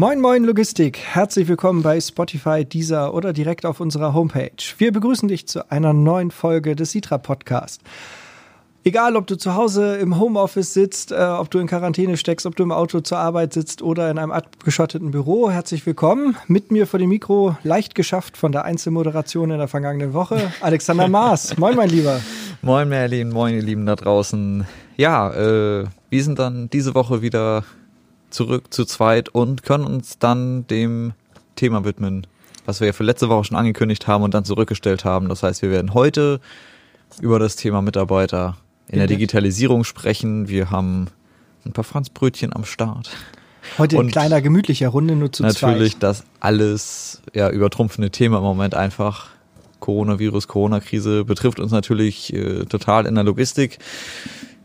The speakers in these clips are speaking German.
Moin Moin Logistik, herzlich willkommen bei Spotify, Deezer oder direkt auf unserer Homepage. Wir begrüßen dich zu einer neuen Folge des Sitra Podcast. Egal, ob du zu Hause im Homeoffice sitzt, äh, ob du in Quarantäne steckst, ob du im Auto zur Arbeit sitzt oder in einem abgeschotteten Büro, herzlich willkommen. Mit mir vor dem Mikro, leicht geschafft von der Einzelmoderation in der vergangenen Woche, Alexander Maas. Moin, mein Lieber. Moin, Merlin, moin, ihr Lieben da draußen. Ja, äh, wir sind dann diese Woche wieder zurück zu zweit und können uns dann dem Thema widmen, was wir ja für letzte Woche schon angekündigt haben und dann zurückgestellt haben. Das heißt, wir werden heute über das Thema Mitarbeiter in der Digitalisierung sprechen. Wir haben ein paar Franzbrötchen am Start. Heute in kleiner, gemütlicher Runde nur zu natürlich zweit. Natürlich das alles ja, übertrumpfende Thema im Moment einfach. Coronavirus, Corona-Krise betrifft uns natürlich äh, total in der Logistik.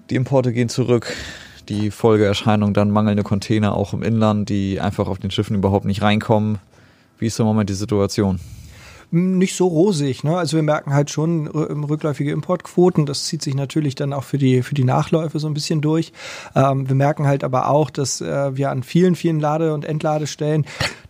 Die Importe gehen zurück. Die Folgeerscheinung dann mangelnde Container auch im Inland, die einfach auf den Schiffen überhaupt nicht reinkommen. Wie ist im Moment die Situation? Nicht so rosig. Ne? Also wir merken halt schon rückläufige Importquoten. Das zieht sich natürlich dann auch für die, für die Nachläufe so ein bisschen durch. Ähm, wir merken halt aber auch, dass äh, wir an vielen, vielen Lade- und Entladestellen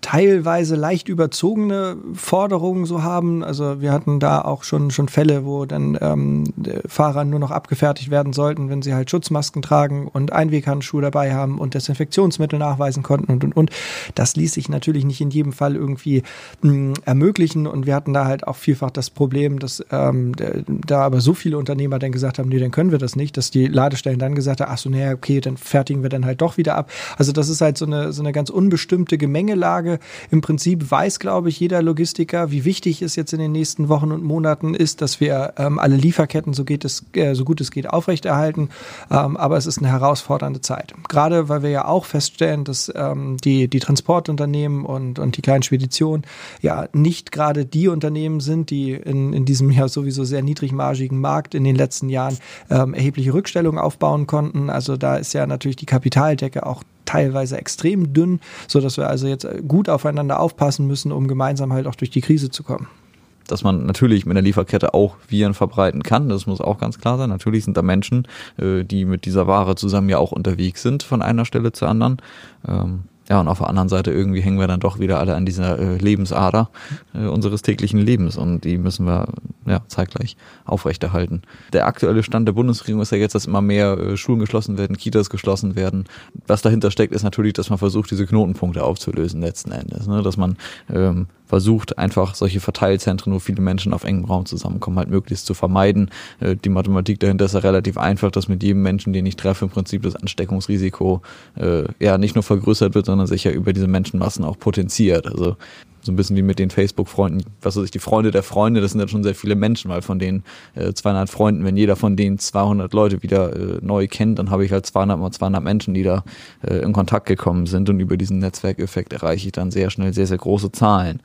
teilweise leicht überzogene Forderungen so haben. Also wir hatten da auch schon, schon Fälle, wo dann ähm, Fahrer nur noch abgefertigt werden sollten, wenn sie halt Schutzmasken tragen und Einweghandschuhe dabei haben und Desinfektionsmittel nachweisen konnten und, und, und. Das ließ sich natürlich nicht in jedem Fall irgendwie mh, hm, ermöglichen und wir hatten da halt auch vielfach das Problem, dass ähm, da aber so viele Unternehmer dann gesagt haben, nee, dann können wir das nicht, dass die Ladestellen dann gesagt haben, ach so, naja, okay, dann fertigen wir dann halt doch wieder ab. Also das ist halt so eine, so eine ganz unbestimmte Gemengelage. Im Prinzip weiß, glaube ich, jeder Logistiker, wie wichtig es jetzt in den nächsten Wochen und Monaten ist, dass wir ähm, alle Lieferketten, so geht es, äh, so gut es geht, aufrechterhalten. Ähm, aber es ist eine herausfordernde Zeit. Gerade weil wir ja auch feststellen, dass ähm, die, die Transportunternehmen und, und die kleinen Speditionen ja nicht gerade die Unternehmen sind, die in, in diesem ja sowieso sehr niedrigmargigen Markt in den letzten Jahren ähm, erhebliche Rückstellungen aufbauen konnten. Also da ist ja natürlich die Kapitaldecke auch teilweise extrem dünn, so dass wir also jetzt gut aufeinander aufpassen müssen, um gemeinsam halt auch durch die Krise zu kommen dass man natürlich mit der Lieferkette auch Viren verbreiten kann. Das muss auch ganz klar sein. Natürlich sind da Menschen, äh, die mit dieser Ware zusammen ja auch unterwegs sind von einer Stelle zur anderen. Ja, und auf der anderen Seite irgendwie hängen wir dann doch wieder alle an dieser äh, Lebensader äh, unseres täglichen Lebens und die müssen wir ja zeitgleich aufrechterhalten. Der aktuelle Stand der Bundesregierung ist ja jetzt, dass immer mehr äh, Schulen geschlossen werden, Kitas geschlossen werden. Was dahinter steckt, ist natürlich, dass man versucht, diese Knotenpunkte aufzulösen letzten Endes. Ne? Dass man ähm, versucht, einfach solche Verteilzentren, wo viele Menschen auf engem Raum zusammenkommen, halt möglichst zu vermeiden. Äh, die Mathematik dahinter ist ja relativ einfach, dass mit jedem Menschen, den ich treffe, im Prinzip das Ansteckungsrisiko äh, ja nicht nur vergrößert wird, sondern sich ja über diese Menschenmassen auch potenziert. Also so ein bisschen wie mit den Facebook-Freunden, was weiß ich, die Freunde der Freunde, das sind ja schon sehr viele Menschen, weil von den äh, 200 Freunden, wenn jeder von denen 200 Leute wieder äh, neu kennt, dann habe ich halt 200 mal 200 Menschen, die da äh, in Kontakt gekommen sind und über diesen Netzwerkeffekt erreiche ich dann sehr schnell sehr, sehr große Zahlen.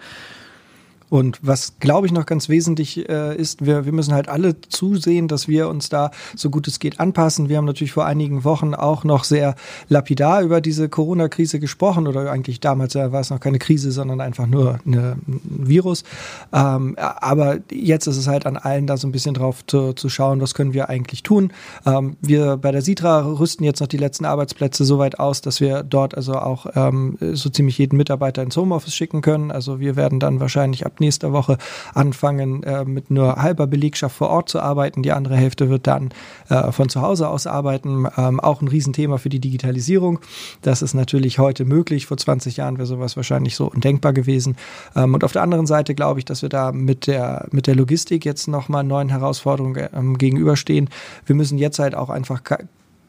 Und was, glaube ich, noch ganz wesentlich äh, ist, wir, wir müssen halt alle zusehen, dass wir uns da so gut es geht anpassen. Wir haben natürlich vor einigen Wochen auch noch sehr lapidar über diese Corona-Krise gesprochen oder eigentlich damals ja, war es noch keine Krise, sondern einfach nur eine, ein Virus. Ähm, aber jetzt ist es halt an allen da so ein bisschen drauf zu, zu schauen, was können wir eigentlich tun. Ähm, wir bei der Sitra rüsten jetzt noch die letzten Arbeitsplätze so weit aus, dass wir dort also auch ähm, so ziemlich jeden Mitarbeiter ins Homeoffice schicken können. Also wir werden dann wahrscheinlich ab nächster Woche anfangen, äh, mit nur halber Belegschaft vor Ort zu arbeiten. Die andere Hälfte wird dann äh, von zu Hause aus arbeiten. Ähm, auch ein Riesenthema für die Digitalisierung. Das ist natürlich heute möglich. Vor 20 Jahren wäre sowas wahrscheinlich so undenkbar gewesen. Ähm, und auf der anderen Seite glaube ich, dass wir da mit der, mit der Logistik jetzt nochmal neuen Herausforderungen ähm, gegenüberstehen. Wir müssen jetzt halt auch einfach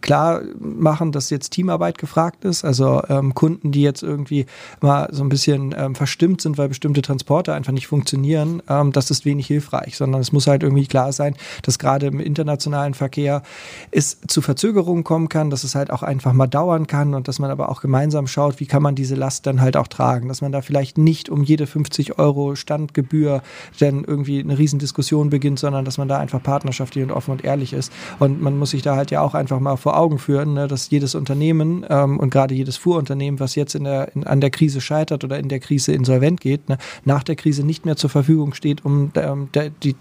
klar machen, dass jetzt Teamarbeit gefragt ist. Also ähm, Kunden, die jetzt irgendwie mal so ein bisschen ähm, verstimmt sind, weil bestimmte Transporte einfach nicht funktionieren, ähm, das ist wenig hilfreich, sondern es muss halt irgendwie klar sein, dass gerade im internationalen Verkehr es zu Verzögerungen kommen kann, dass es halt auch einfach mal dauern kann und dass man aber auch gemeinsam schaut, wie kann man diese Last dann halt auch tragen, dass man da vielleicht nicht um jede 50 Euro Standgebühr dann irgendwie eine Riesendiskussion beginnt, sondern dass man da einfach partnerschaftlich und offen und ehrlich ist. Und man muss sich da halt ja auch einfach mal vor vor Augen führen, ne, dass jedes Unternehmen ähm, und gerade jedes Fuhrunternehmen, was jetzt in der, in, an der Krise scheitert oder in der Krise insolvent geht, ne, nach der Krise nicht mehr zur Verfügung steht, um ähm, der, die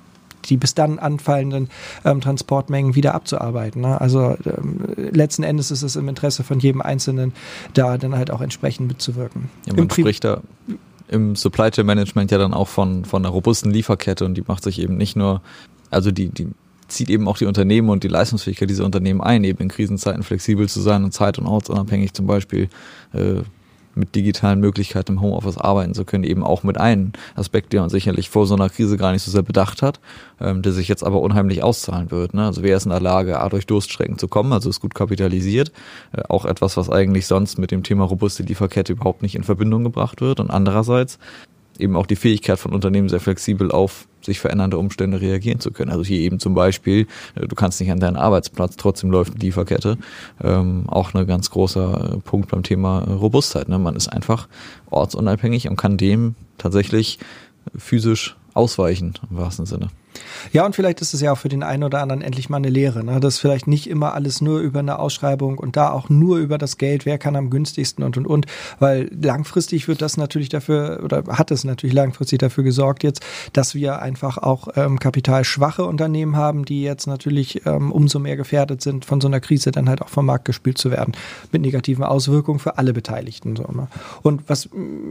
die bis dann anfallenden ähm, Transportmengen wieder abzuarbeiten. Ne? Also ähm, letzten Endes ist es im Interesse von jedem Einzelnen, da dann halt auch entsprechend mitzuwirken. Ja, man spricht da im Supply Chain Management ja dann auch von, von einer robusten Lieferkette und die macht sich eben nicht nur, also die, die zieht eben auch die Unternehmen und die Leistungsfähigkeit dieser Unternehmen ein, eben in Krisenzeiten flexibel zu sein und zeit- und ortsunabhängig zum Beispiel äh, mit digitalen Möglichkeiten im Homeoffice arbeiten zu können, eben auch mit einem Aspekt, den man sicherlich vor so einer Krise gar nicht so sehr bedacht hat, ähm, der sich jetzt aber unheimlich auszahlen wird. Ne? Also wer ist in der Lage, A, durch Durststrecken zu kommen, also ist gut kapitalisiert, äh, auch etwas, was eigentlich sonst mit dem Thema robuste Lieferkette überhaupt nicht in Verbindung gebracht wird und andererseits eben auch die Fähigkeit von Unternehmen sehr flexibel auf sich verändernde Umstände reagieren zu können. Also hier eben zum Beispiel, äh, du kannst nicht an deinen Arbeitsplatz, trotzdem läuft die Lieferkette. Ähm, auch ein ganz großer äh, Punkt beim Thema Robustheit. Ne? Man ist einfach ortsunabhängig und kann dem tatsächlich physisch ausweichen, im wahrsten Sinne. Ja, und vielleicht ist es ja auch für den einen oder anderen endlich mal eine Lehre, ne? dass vielleicht nicht immer alles nur über eine Ausschreibung und da auch nur über das Geld, wer kann am günstigsten und und und, weil langfristig wird das natürlich dafür oder hat es natürlich langfristig dafür gesorgt jetzt, dass wir einfach auch ähm, kapitalschwache Unternehmen haben, die jetzt natürlich ähm, umso mehr gefährdet sind, von so einer Krise dann halt auch vom Markt gespielt zu werden, mit negativen Auswirkungen für alle Beteiligten. So, ne? Und was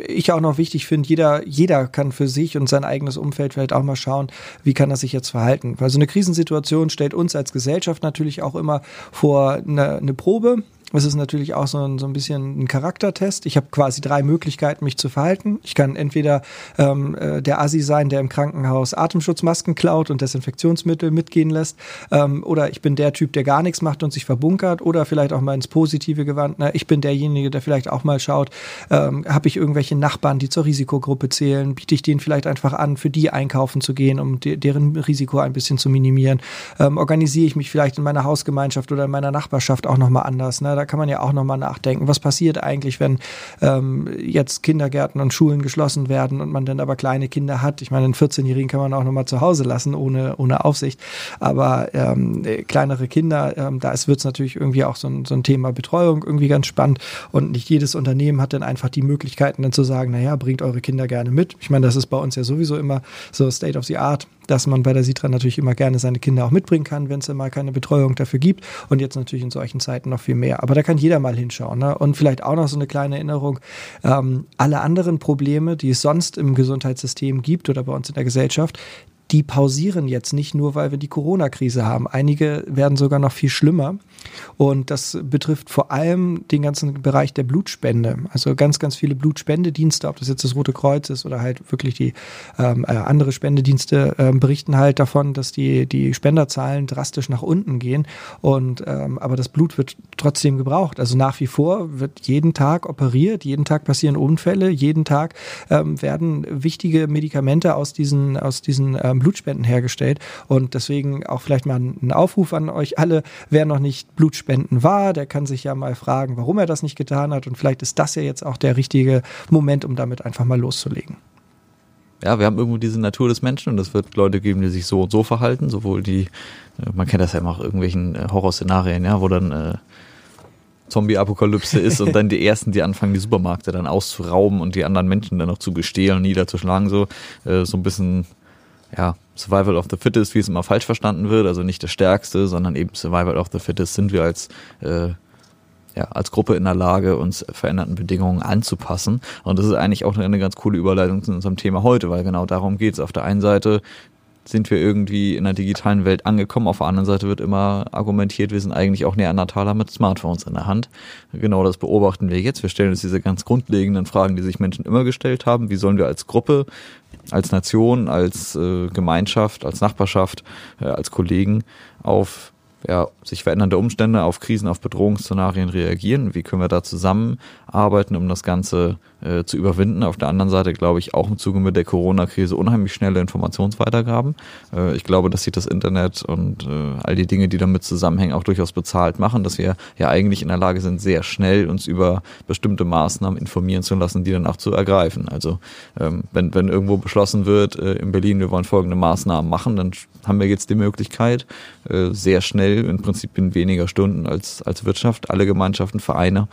ich auch noch wichtig finde, jeder, jeder kann für sich und sein eigenes Umfeld vielleicht auch mal schauen, wie kann er sich jetzt verhalten. Weil so eine Krisensituation stellt uns als Gesellschaft natürlich auch immer vor eine, eine Probe, es ist natürlich auch so ein, so ein bisschen ein Charaktertest. Ich habe quasi drei Möglichkeiten, mich zu verhalten. Ich kann entweder ähm, äh, der Assi sein, der im Krankenhaus Atemschutzmasken klaut und Desinfektionsmittel mitgehen lässt. Ähm, oder ich bin der Typ, der gar nichts macht und sich verbunkert. Oder vielleicht auch mal ins Positive gewandt. Na, ich bin derjenige, der vielleicht auch mal schaut, ähm, habe ich irgendwelche Nachbarn, die zur Risikogruppe zählen? Biete ich denen vielleicht einfach an, für die einkaufen zu gehen, um de deren Risiko ein bisschen zu minimieren? Ähm, organisiere ich mich vielleicht in meiner Hausgemeinschaft oder in meiner Nachbarschaft auch nochmal anders? Ne? Da kann man ja auch nochmal nachdenken. Was passiert eigentlich, wenn ähm, jetzt Kindergärten und Schulen geschlossen werden und man dann aber kleine Kinder hat? Ich meine, einen 14-Jährigen kann man auch nochmal zu Hause lassen, ohne, ohne Aufsicht. Aber ähm, kleinere Kinder, ähm, da wird es natürlich irgendwie auch so ein, so ein Thema Betreuung irgendwie ganz spannend. Und nicht jedes Unternehmen hat dann einfach die Möglichkeiten, dann zu sagen, naja, bringt eure Kinder gerne mit. Ich meine, das ist bei uns ja sowieso immer so State of the Art dass man bei der Sitra natürlich immer gerne seine Kinder auch mitbringen kann, wenn es mal keine Betreuung dafür gibt. Und jetzt natürlich in solchen Zeiten noch viel mehr. Aber da kann jeder mal hinschauen. Ne? Und vielleicht auch noch so eine kleine Erinnerung. Ähm, alle anderen Probleme, die es sonst im Gesundheitssystem gibt oder bei uns in der Gesellschaft, die pausieren jetzt nicht nur, weil wir die Corona-Krise haben. Einige werden sogar noch viel schlimmer. Und das betrifft vor allem den ganzen Bereich der Blutspende. Also ganz, ganz viele Blutspendedienste, ob das jetzt das Rote Kreuz ist oder halt wirklich die ähm, äh, andere Spendedienste, äh, berichten halt davon, dass die, die Spenderzahlen drastisch nach unten gehen. Und ähm, aber das Blut wird trotzdem gebraucht. Also nach wie vor wird jeden Tag operiert, jeden Tag passieren Unfälle, jeden Tag ähm, werden wichtige Medikamente aus diesen, aus diesen ähm, Blutspenden hergestellt. Und deswegen auch vielleicht mal ein Aufruf an euch alle, wer noch nicht Blutspenden war. Der kann sich ja mal fragen, warum er das nicht getan hat. Und vielleicht ist das ja jetzt auch der richtige Moment, um damit einfach mal loszulegen. Ja, wir haben irgendwo diese Natur des Menschen und es wird Leute geben, die sich so und so verhalten, sowohl die, äh, man kennt das ja immer auch irgendwelchen äh, Horrorszenarien, ja, wo dann äh, Zombie-Apokalypse ist und dann die ersten, die anfangen, die Supermärkte dann auszurauben und die anderen Menschen dann noch zu bestehlen niederzuschlagen, so, äh, so ein bisschen ja, Survival of the Fittest, wie es immer falsch verstanden wird, also nicht das Stärkste, sondern eben Survival of the Fittest sind wir als äh, ja, als Gruppe in der Lage, uns veränderten Bedingungen anzupassen. Und das ist eigentlich auch eine ganz coole Überleitung zu unserem Thema heute, weil genau darum geht es. Auf der einen Seite sind wir irgendwie in der digitalen Welt angekommen. Auf der anderen Seite wird immer argumentiert, wir sind eigentlich auch Neandertaler mit Smartphones in der Hand. Genau das beobachten wir jetzt. Wir stellen uns diese ganz grundlegenden Fragen, die sich Menschen immer gestellt haben. Wie sollen wir als Gruppe, als Nation, als äh, Gemeinschaft, als Nachbarschaft, äh, als Kollegen auf ja, sich verändernde Umstände, auf Krisen, auf Bedrohungsszenarien reagieren? Wie können wir da zusammenarbeiten, um das Ganze äh, zu überwinden? Auf der anderen Seite glaube ich auch im Zuge mit der Corona-Krise unheimlich schnelle Informationsweitergaben. Äh, ich glaube, dass sich das Internet und äh, all die Dinge, die damit zusammenhängen, auch durchaus bezahlt machen, dass wir ja eigentlich in der Lage sind, sehr schnell uns über bestimmte Maßnahmen informieren zu lassen, die dann auch zu ergreifen. Also ähm, wenn, wenn irgendwo beschlossen wird, äh, in Berlin, wir wollen folgende Maßnahmen machen, dann haben wir jetzt die Möglichkeit, äh, sehr schnell, im Prinzip in weniger Stunden als, als Wirtschaft, alle Gemeinschaften, Vereine,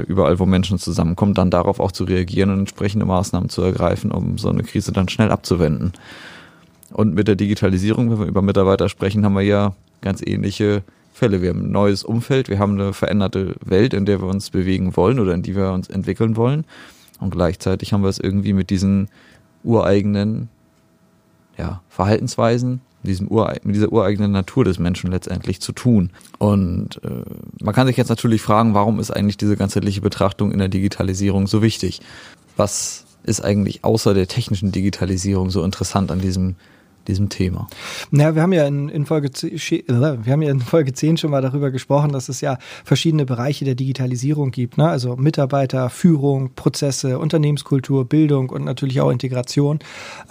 überall, wo Menschen zusammenkommen, dann darauf auch zu reagieren und entsprechende Maßnahmen zu ergreifen, um so eine Krise dann schnell abzuwenden. Und mit der Digitalisierung, wenn wir über Mitarbeiter sprechen, haben wir ja ganz ähnliche Fälle. Wir haben ein neues Umfeld, wir haben eine veränderte Welt, in der wir uns bewegen wollen oder in die wir uns entwickeln wollen. Und gleichzeitig haben wir es irgendwie mit diesen ureigenen ja, Verhaltensweisen, diesem Ure mit dieser ureigenen Natur des Menschen letztendlich zu tun. Und äh, man kann sich jetzt natürlich fragen, warum ist eigentlich diese ganzheitliche Betrachtung in der Digitalisierung so wichtig? Was ist eigentlich außer der technischen Digitalisierung so interessant an diesem diesem Thema? Naja, wir haben ja in, in Folge äh, wir haben ja in Folge 10 schon mal darüber gesprochen, dass es ja verschiedene Bereiche der Digitalisierung gibt, ne? Also Mitarbeiter, Führung, Prozesse, Unternehmenskultur, Bildung und natürlich auch Integration.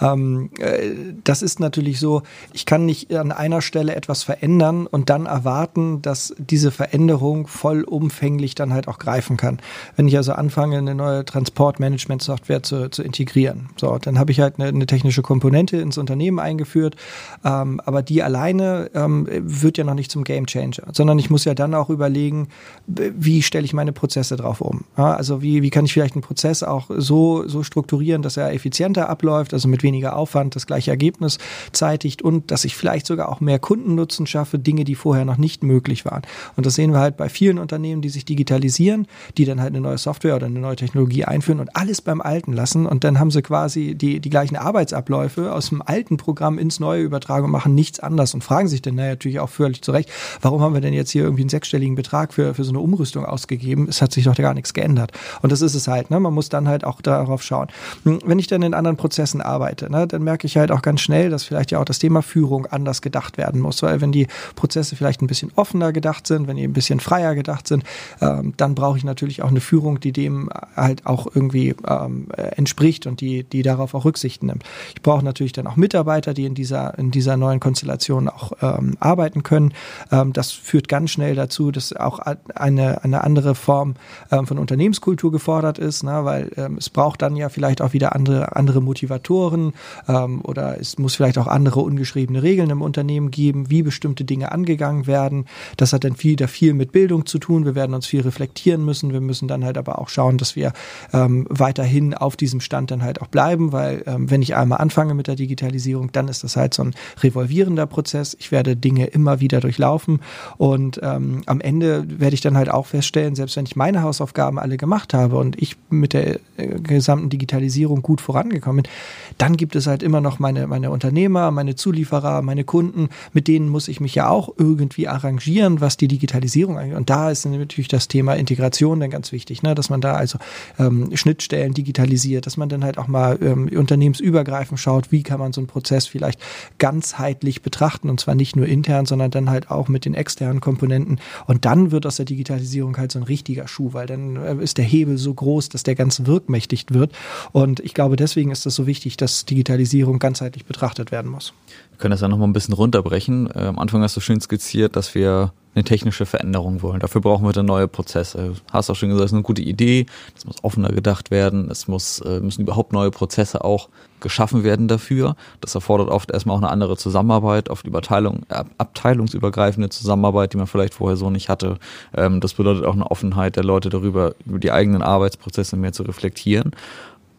Ähm, äh, das ist natürlich so, ich kann nicht an einer Stelle etwas verändern und dann erwarten, dass diese Veränderung vollumfänglich dann halt auch greifen kann. Wenn ich also anfange, eine neue Transportmanagement-Software zu, zu integrieren, so, dann habe ich halt eine, eine technische Komponente ins Unternehmen eingebaut eingeführt. Ähm, aber die alleine ähm, wird ja noch nicht zum Game Changer, sondern ich muss ja dann auch überlegen, wie stelle ich meine Prozesse drauf um. Ja, also wie, wie kann ich vielleicht einen Prozess auch so, so strukturieren, dass er effizienter abläuft, also mit weniger Aufwand das gleiche Ergebnis zeitigt und dass ich vielleicht sogar auch mehr Kundennutzen schaffe, Dinge, die vorher noch nicht möglich waren. Und das sehen wir halt bei vielen Unternehmen, die sich digitalisieren, die dann halt eine neue Software oder eine neue Technologie einführen und alles beim Alten lassen und dann haben sie quasi die, die gleichen Arbeitsabläufe aus dem alten Programm Programm ins neue übertragen und machen nichts anders und fragen sich dann natürlich auch völlig zurecht, warum haben wir denn jetzt hier irgendwie einen sechsstelligen Betrag für, für so eine Umrüstung ausgegeben? Es hat sich doch gar nichts geändert. Und das ist es halt, ne? Man muss dann halt auch darauf schauen. Hm, wenn ich dann in anderen Prozessen arbeite, ne, dann merke ich halt auch ganz schnell, dass vielleicht ja auch das Thema Führung anders gedacht werden muss, weil wenn die Prozesse vielleicht ein bisschen offener gedacht sind, wenn die ein bisschen freier gedacht sind, ähm, dann brauche ich natürlich auch eine Führung, die dem halt auch irgendwie ähm, entspricht und die, die darauf auch Rücksicht nimmt. Ich brauche natürlich dann auch Mitarbeiter, die die in dieser, in dieser neuen Konstellation auch ähm, arbeiten können. Ähm, das führt ganz schnell dazu, dass auch eine, eine andere Form ähm, von Unternehmenskultur gefordert ist, ne? weil ähm, es braucht dann ja vielleicht auch wieder andere, andere Motivatoren ähm, oder es muss vielleicht auch andere ungeschriebene Regeln im Unternehmen geben, wie bestimmte Dinge angegangen werden. Das hat dann wieder viel mit Bildung zu tun. Wir werden uns viel reflektieren müssen. Wir müssen dann halt aber auch schauen, dass wir ähm, weiterhin auf diesem Stand dann halt auch bleiben, weil wenn ich einmal anfange mit der Digitalisierung, dann ist das halt so ein revolvierender Prozess. Ich werde Dinge immer wieder durchlaufen und ähm, am Ende werde ich dann halt auch feststellen, selbst wenn ich meine Hausaufgaben alle gemacht habe und ich mit der äh, gesamten Digitalisierung gut vorangekommen bin, dann gibt es halt immer noch meine, meine Unternehmer, meine Zulieferer, meine Kunden, mit denen muss ich mich ja auch irgendwie arrangieren, was die Digitalisierung angeht. Und da ist natürlich das Thema Integration dann ganz wichtig, ne? dass man da also ähm, Schnittstellen digitalisiert, dass man dann halt auch mal ähm, unternehmensübergreifend schaut, wie kann man so einen Prozess vielleicht vielleicht ganzheitlich betrachten und zwar nicht nur intern, sondern dann halt auch mit den externen Komponenten. Und dann wird aus der Digitalisierung halt so ein richtiger Schuh, weil dann äh, ist der Hebel so groß, dass der ganz wirkmächtig wird. Und ich glaube, deswegen ist es so wichtig, dass Digitalisierung ganzheitlich betrachtet werden muss. Wir können das ja nochmal ein bisschen runterbrechen. Äh, am Anfang hast du schön skizziert, dass wir eine technische Veränderung wollen. Dafür brauchen wir dann neue Prozesse. Hast auch schon gesagt, das ist eine gute Idee. Es muss offener gedacht werden. Es muss, äh, müssen überhaupt neue Prozesse auch geschaffen werden dafür. Das erfordert oft erstmal auch eine andere Zusammenarbeit, oft Überteilung, abteilungsübergreifende Zusammenarbeit, die man vielleicht vorher so nicht hatte. Ähm, das bedeutet auch eine Offenheit der Leute darüber, über die eigenen Arbeitsprozesse mehr zu reflektieren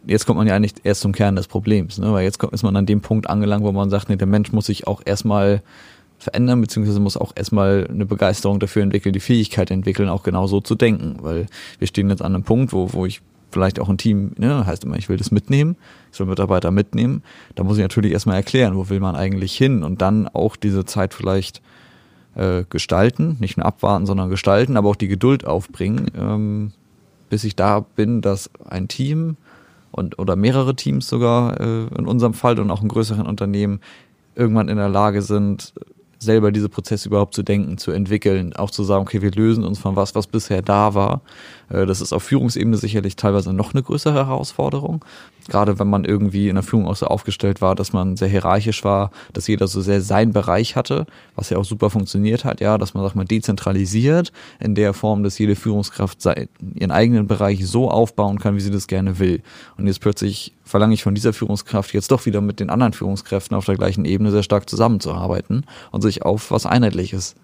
jetzt kommt man ja eigentlich erst zum Kern des Problems, ne? weil jetzt ist man an dem Punkt angelangt, wo man sagt, nee, der Mensch muss sich auch erstmal verändern, beziehungsweise muss auch erstmal eine Begeisterung dafür entwickeln, die Fähigkeit entwickeln, auch genau so zu denken. Weil wir stehen jetzt an einem Punkt, wo, wo ich vielleicht auch ein Team, ne, heißt immer, ich will das mitnehmen, ich soll Mitarbeiter mitnehmen. Da muss ich natürlich erstmal erklären, wo will man eigentlich hin und dann auch diese Zeit vielleicht äh, gestalten, nicht nur abwarten, sondern gestalten, aber auch die Geduld aufbringen, ähm, bis ich da bin, dass ein Team und oder mehrere Teams sogar äh, in unserem Fall und auch in größeren Unternehmen irgendwann in der Lage sind, selber diese Prozesse überhaupt zu denken, zu entwickeln, auch zu sagen, okay, wir lösen uns von was, was bisher da war. Äh, das ist auf Führungsebene sicherlich teilweise noch eine größere Herausforderung. Gerade wenn man irgendwie in der Führung auch so aufgestellt war, dass man sehr hierarchisch war, dass jeder so sehr seinen Bereich hatte, was ja auch super funktioniert hat, ja, dass man, sag mal, dezentralisiert in der Form, dass jede Führungskraft ihren eigenen Bereich so aufbauen kann, wie sie das gerne will. Und jetzt plötzlich verlange ich von dieser Führungskraft jetzt doch wieder mit den anderen Führungskräften auf der gleichen Ebene sehr stark zusammenzuarbeiten und sich auf was Einheitliches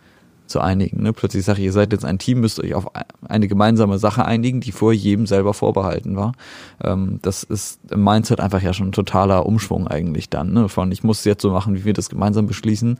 zu einigen. Ne? Plötzlich sage ich, ihr seid jetzt ein Team, müsst euch auf eine gemeinsame Sache einigen, die vor jedem selber vorbehalten war. Ähm, das ist im Mindset einfach ja schon ein totaler Umschwung eigentlich dann. Ne? Von ich muss es jetzt so machen, wie wir das gemeinsam beschließen.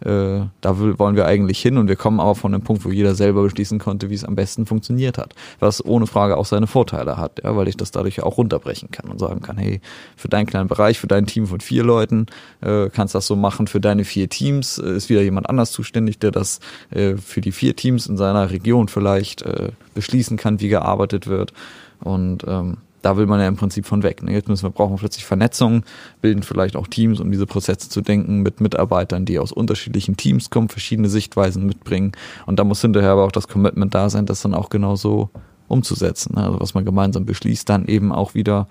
Äh, da wollen wir eigentlich hin und wir kommen aber von dem Punkt, wo jeder selber beschließen konnte, wie es am besten funktioniert hat. Was ohne Frage auch seine Vorteile hat, ja, weil ich das dadurch auch runterbrechen kann und sagen kann, hey, für deinen kleinen Bereich, für dein Team von vier Leuten äh, kannst das so machen, für deine vier Teams äh, ist wieder jemand anders zuständig, der das äh, für die vier Teams in seiner Region vielleicht äh, beschließen kann, wie gearbeitet wird. Und ähm, da will man ja im Prinzip von weg. Ne? Jetzt müssen wir brauchen plötzlich Vernetzung, bilden vielleicht auch Teams, um diese Prozesse zu denken, mit Mitarbeitern, die aus unterschiedlichen Teams kommen, verschiedene Sichtweisen mitbringen. Und da muss hinterher aber auch das Commitment da sein, das dann auch genauso umzusetzen. Ne? Also was man gemeinsam beschließt, dann eben auch wieder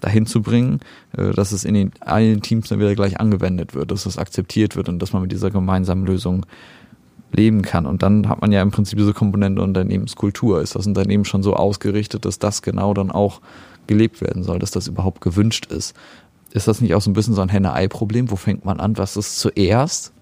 dahin zu bringen, äh, dass es in den allen Teams dann wieder gleich angewendet wird, dass es akzeptiert wird und dass man mit dieser gemeinsamen Lösung leben kann. Und dann hat man ja im Prinzip diese Komponente Unternehmenskultur. Ist das Unternehmen schon so ausgerichtet, dass das genau dann auch gelebt werden soll, dass das überhaupt gewünscht ist? Ist das nicht auch so ein bisschen so ein Henne-Ei-Problem? Wo fängt man an? Was ist zuerst?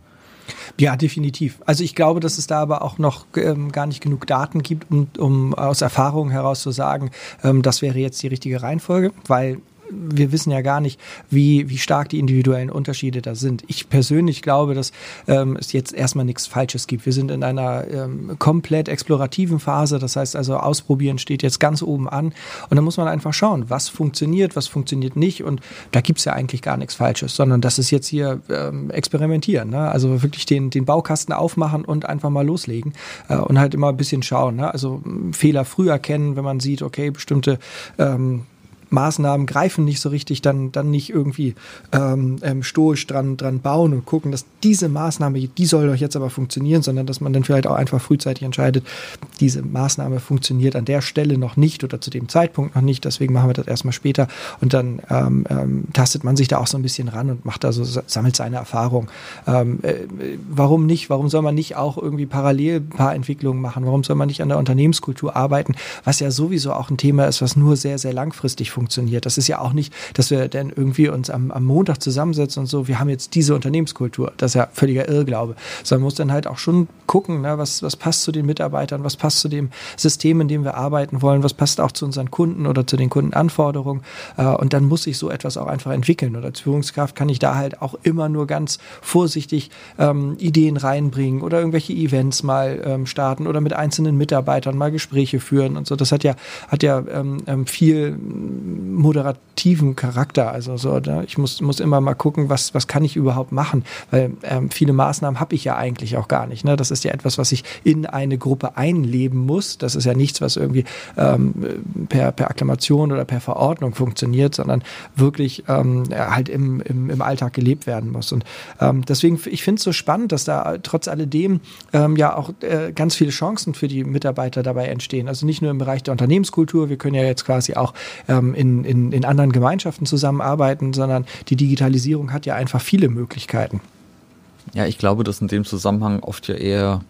Ja, definitiv. Also ich glaube, dass es da aber auch noch ähm, gar nicht genug Daten gibt, um, um aus Erfahrung heraus zu sagen, ähm, das wäre jetzt die richtige Reihenfolge, weil wir wissen ja gar nicht, wie, wie stark die individuellen Unterschiede da sind. Ich persönlich glaube, dass ähm, es jetzt erstmal nichts Falsches gibt. Wir sind in einer ähm, komplett explorativen Phase. Das heißt also, ausprobieren steht jetzt ganz oben an. Und da muss man einfach schauen, was funktioniert, was funktioniert nicht. Und da gibt's ja eigentlich gar nichts Falsches, sondern das ist jetzt hier ähm, experimentieren. Ne? Also wirklich den, den Baukasten aufmachen und einfach mal loslegen äh, und halt immer ein bisschen schauen. Ne? Also Fehler früh erkennen, wenn man sieht, okay, bestimmte ähm, Maßnahmen greifen nicht so richtig, dann, dann nicht irgendwie ähm, ähm, stoisch dran, dran bauen und gucken, dass diese Maßnahme, die soll doch jetzt aber funktionieren, sondern dass man dann vielleicht auch einfach frühzeitig entscheidet, diese Maßnahme funktioniert an der Stelle noch nicht oder zu dem Zeitpunkt noch nicht, deswegen machen wir das erstmal später und dann ähm, ähm, tastet man sich da auch so ein bisschen ran und macht da so, sammelt seine Erfahrung. Ähm, äh, warum nicht? Warum soll man nicht auch irgendwie parallel ein paar Entwicklungen machen? Warum soll man nicht an der Unternehmenskultur arbeiten, was ja sowieso auch ein Thema ist, was nur sehr, sehr langfristig funktioniert. Das ist ja auch nicht, dass wir dann irgendwie uns am, am Montag zusammensetzen und so, wir haben jetzt diese Unternehmenskultur. Das ist ja völliger Irrglaube. Sondern man muss dann halt auch schon gucken, ne, was, was passt zu den Mitarbeitern, was passt zu dem System, in dem wir arbeiten wollen, was passt auch zu unseren Kunden oder zu den Kundenanforderungen. Äh, und dann muss sich so etwas auch einfach entwickeln. Und als Führungskraft kann ich da halt auch immer nur ganz vorsichtig ähm, Ideen reinbringen oder irgendwelche Events mal ähm, starten oder mit einzelnen Mitarbeitern mal Gespräche führen und so. Das hat ja, hat ja ähm, ähm viel moderativen Charakter. Also so, da, ich muss, muss immer mal gucken, was, was kann ich überhaupt machen, weil ähm, viele Maßnahmen habe ich ja eigentlich auch gar nicht. Ne? Das ist ja etwas, was ich in eine Gruppe einleben muss. Das ist ja nichts, was irgendwie ähm, per, per Akklamation oder per Verordnung funktioniert, sondern wirklich ähm, halt im, im, im Alltag gelebt werden muss. Und ähm, deswegen, ich finde es so spannend, dass da trotz alledem ähm, ja auch äh, ganz viele Chancen für die Mitarbeiter dabei entstehen. Also nicht nur im Bereich der Unternehmenskultur, wir können ja jetzt quasi auch ähm, in, in, in anderen Gemeinschaften zusammenarbeiten, sondern die Digitalisierung hat ja einfach viele Möglichkeiten. Ja, ich glaube, dass in dem Zusammenhang oft ja eher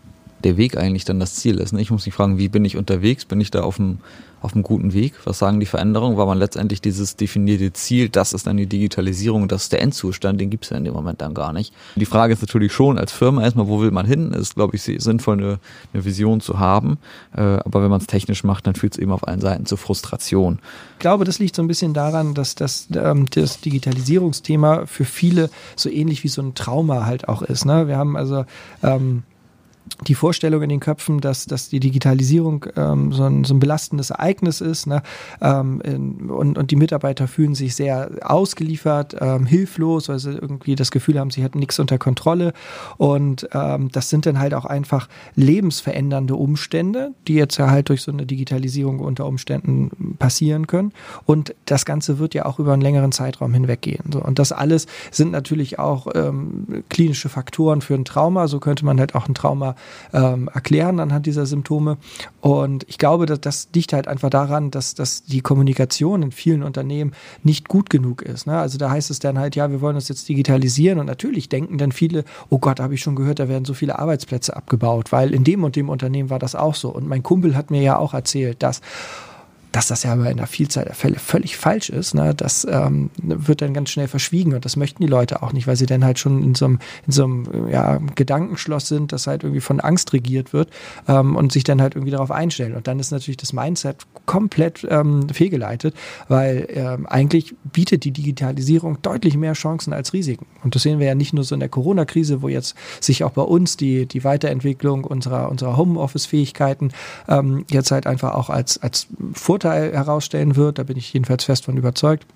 der Weg eigentlich dann das Ziel ist. Ne? Ich muss mich fragen, wie bin ich unterwegs? Bin ich da auf dem auf einem guten Weg? Was sagen die Veränderungen? Weil man letztendlich dieses definierte Ziel, das ist dann die Digitalisierung, das ist der Endzustand, den gibt es ja in dem Moment dann gar nicht. Die Frage ist natürlich schon als Firma erstmal, wo will man hin? Ist, glaube ich, sinnvoll, eine, eine Vision zu haben. Äh, aber wenn man es technisch macht, dann führt es eben auf allen Seiten zu Frustration. Ich glaube, das liegt so ein bisschen daran, dass das, ähm, das Digitalisierungsthema für viele so ähnlich wie so ein Trauma halt auch ist. Ne? Wir haben also ähm, die Vorstellung in den Köpfen, dass, dass die Digitalisierung ähm, so, ein, so ein belastendes Ereignis ist ne? ähm, in, und, und die Mitarbeiter fühlen sich sehr ausgeliefert, ähm, hilflos, weil sie irgendwie das Gefühl haben, sie hätten nichts unter Kontrolle und ähm, das sind dann halt auch einfach lebensverändernde Umstände, die jetzt ja halt durch so eine Digitalisierung unter Umständen passieren können und das Ganze wird ja auch über einen längeren Zeitraum hinweggehen. So. Und das alles sind natürlich auch ähm, klinische Faktoren für ein Trauma, so könnte man halt auch ein Trauma ähm, erklären anhand dieser Symptome. Und ich glaube, dass das liegt halt einfach daran, dass, dass die Kommunikation in vielen Unternehmen nicht gut genug ist. Ne? Also da heißt es dann halt, ja, wir wollen uns jetzt digitalisieren und natürlich denken dann viele, oh Gott, habe ich schon gehört, da werden so viele Arbeitsplätze abgebaut, weil in dem und dem Unternehmen war das auch so. Und mein Kumpel hat mir ja auch erzählt, dass dass das ja aber in der Vielzahl der Fälle völlig falsch ist. Ne? Das ähm, wird dann ganz schnell verschwiegen und das möchten die Leute auch nicht, weil sie dann halt schon in so einem, in so einem ja, Gedankenschloss sind, das halt irgendwie von Angst regiert wird ähm, und sich dann halt irgendwie darauf einstellen. Und dann ist natürlich das Mindset komplett ähm, fehlgeleitet, weil ähm, eigentlich bietet die Digitalisierung deutlich mehr Chancen als Risiken. Und das sehen wir ja nicht nur so in der Corona-Krise, wo jetzt sich auch bei uns die, die Weiterentwicklung unserer, unserer Homeoffice-Fähigkeiten ähm, jetzt halt einfach auch als, als Vorteil Vorteil herausstellen wird. Da bin ich jedenfalls fest von überzeugt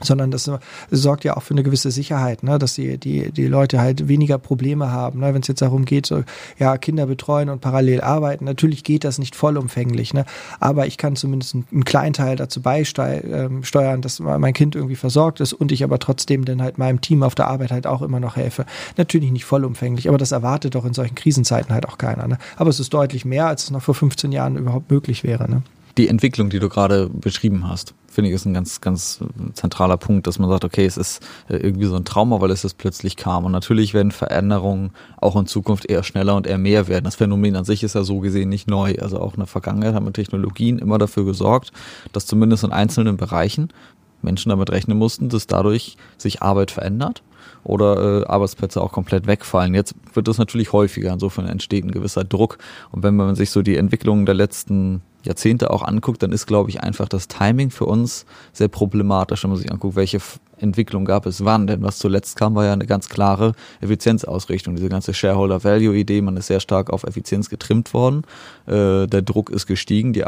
sondern das sorgt ja auch für eine gewisse Sicherheit, ne? dass die, die, die Leute halt weniger Probleme haben. Ne? Wenn es jetzt darum geht, so, ja, Kinder betreuen und parallel arbeiten, natürlich geht das nicht vollumfänglich, ne? aber ich kann zumindest einen kleinen Teil dazu beisteuern, ähm, dass mein Kind irgendwie versorgt ist und ich aber trotzdem dann halt meinem Team auf der Arbeit halt auch immer noch helfe. Natürlich nicht vollumfänglich, aber das erwartet doch in solchen Krisenzeiten halt auch keiner. Ne? Aber es ist deutlich mehr, als es noch vor 15 Jahren überhaupt möglich wäre. Ne? Die Entwicklung, die du gerade beschrieben hast, finde ich, ist ein ganz, ganz zentraler Punkt, dass man sagt, okay, es ist äh, irgendwie so ein Trauma, weil es jetzt plötzlich kam. Und natürlich werden Veränderungen auch in Zukunft eher schneller und eher mehr werden. Das Phänomen an sich ist ja so gesehen nicht neu. Also auch in der Vergangenheit haben Technologien immer dafür gesorgt, dass zumindest in einzelnen Bereichen Menschen damit rechnen mussten, dass dadurch sich Arbeit verändert oder äh, Arbeitsplätze auch komplett wegfallen. Jetzt wird das natürlich häufiger, insofern entsteht ein gewisser Druck. Und wenn man sich so die Entwicklungen der letzten Jahrzehnte auch anguckt, dann ist, glaube ich, einfach das Timing für uns sehr problematisch, wenn man sich anguckt, welche Entwicklung gab es wann. Denn was zuletzt kam, war ja eine ganz klare Effizienzausrichtung. Diese ganze Shareholder-Value-Idee, man ist sehr stark auf Effizienz getrimmt worden. Äh, der Druck ist gestiegen, die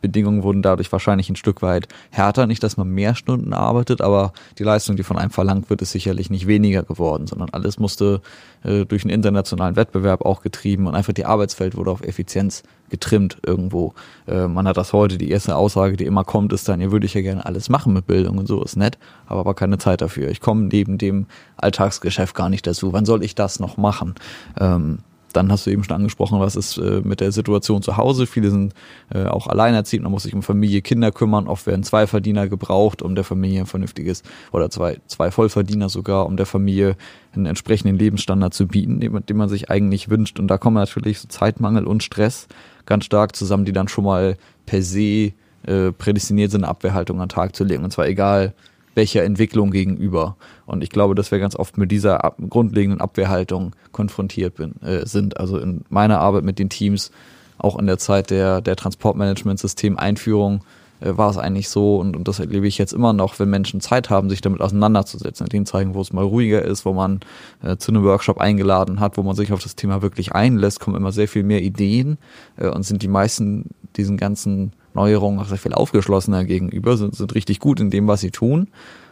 Arbeitsbedingungen wurden dadurch wahrscheinlich ein Stück weit härter. Nicht, dass man mehr Stunden arbeitet, aber die Leistung, die von einem verlangt wird, ist sicherlich nicht weniger geworden, sondern alles musste äh, durch einen internationalen Wettbewerb auch getrieben und einfach die Arbeitswelt wurde auf Effizienz getrimmt irgendwo. Äh, man hat das heute, die erste Aussage, die immer kommt, ist dann, ja, würde ich ja gerne alles machen mit Bildung und so, ist nett, habe aber keine Zeit dafür. Ich komme neben dem Alltagsgeschäft gar nicht dazu. Wann soll ich das noch machen? Ähm, dann hast du eben schon angesprochen, was ist äh, mit der Situation zu Hause. Viele sind äh, auch alleinerziehend, man muss sich um Familie, Kinder kümmern. Oft werden zwei Verdiener gebraucht, um der Familie ein vernünftiges, oder zwei, zwei Vollverdiener sogar, um der Familie einen entsprechenden Lebensstandard zu bieten, den, den man sich eigentlich wünscht. Und da kommen natürlich so Zeitmangel und Stress ganz stark zusammen, die dann schon mal per se äh, prädestiniert sind, eine Abwehrhaltung an den Tag zu legen. Und zwar egal, welcher Entwicklung gegenüber. Und ich glaube, dass wir ganz oft mit dieser ab grundlegenden Abwehrhaltung konfrontiert bin, äh, sind. Also in meiner Arbeit mit den Teams, auch in der Zeit der, der Transportmanagement-System-Einführung, äh, war es eigentlich so, und, und das erlebe ich jetzt immer noch, wenn Menschen Zeit haben, sich damit auseinanderzusetzen, denen zeigen, wo es mal ruhiger ist, wo man äh, zu einem Workshop eingeladen hat, wo man sich auf das Thema wirklich einlässt, kommen immer sehr viel mehr Ideen äh, und sind die meisten diesen ganzen Neuerungen auch sehr viel aufgeschlossener gegenüber, sind, sind richtig gut in dem, was sie tun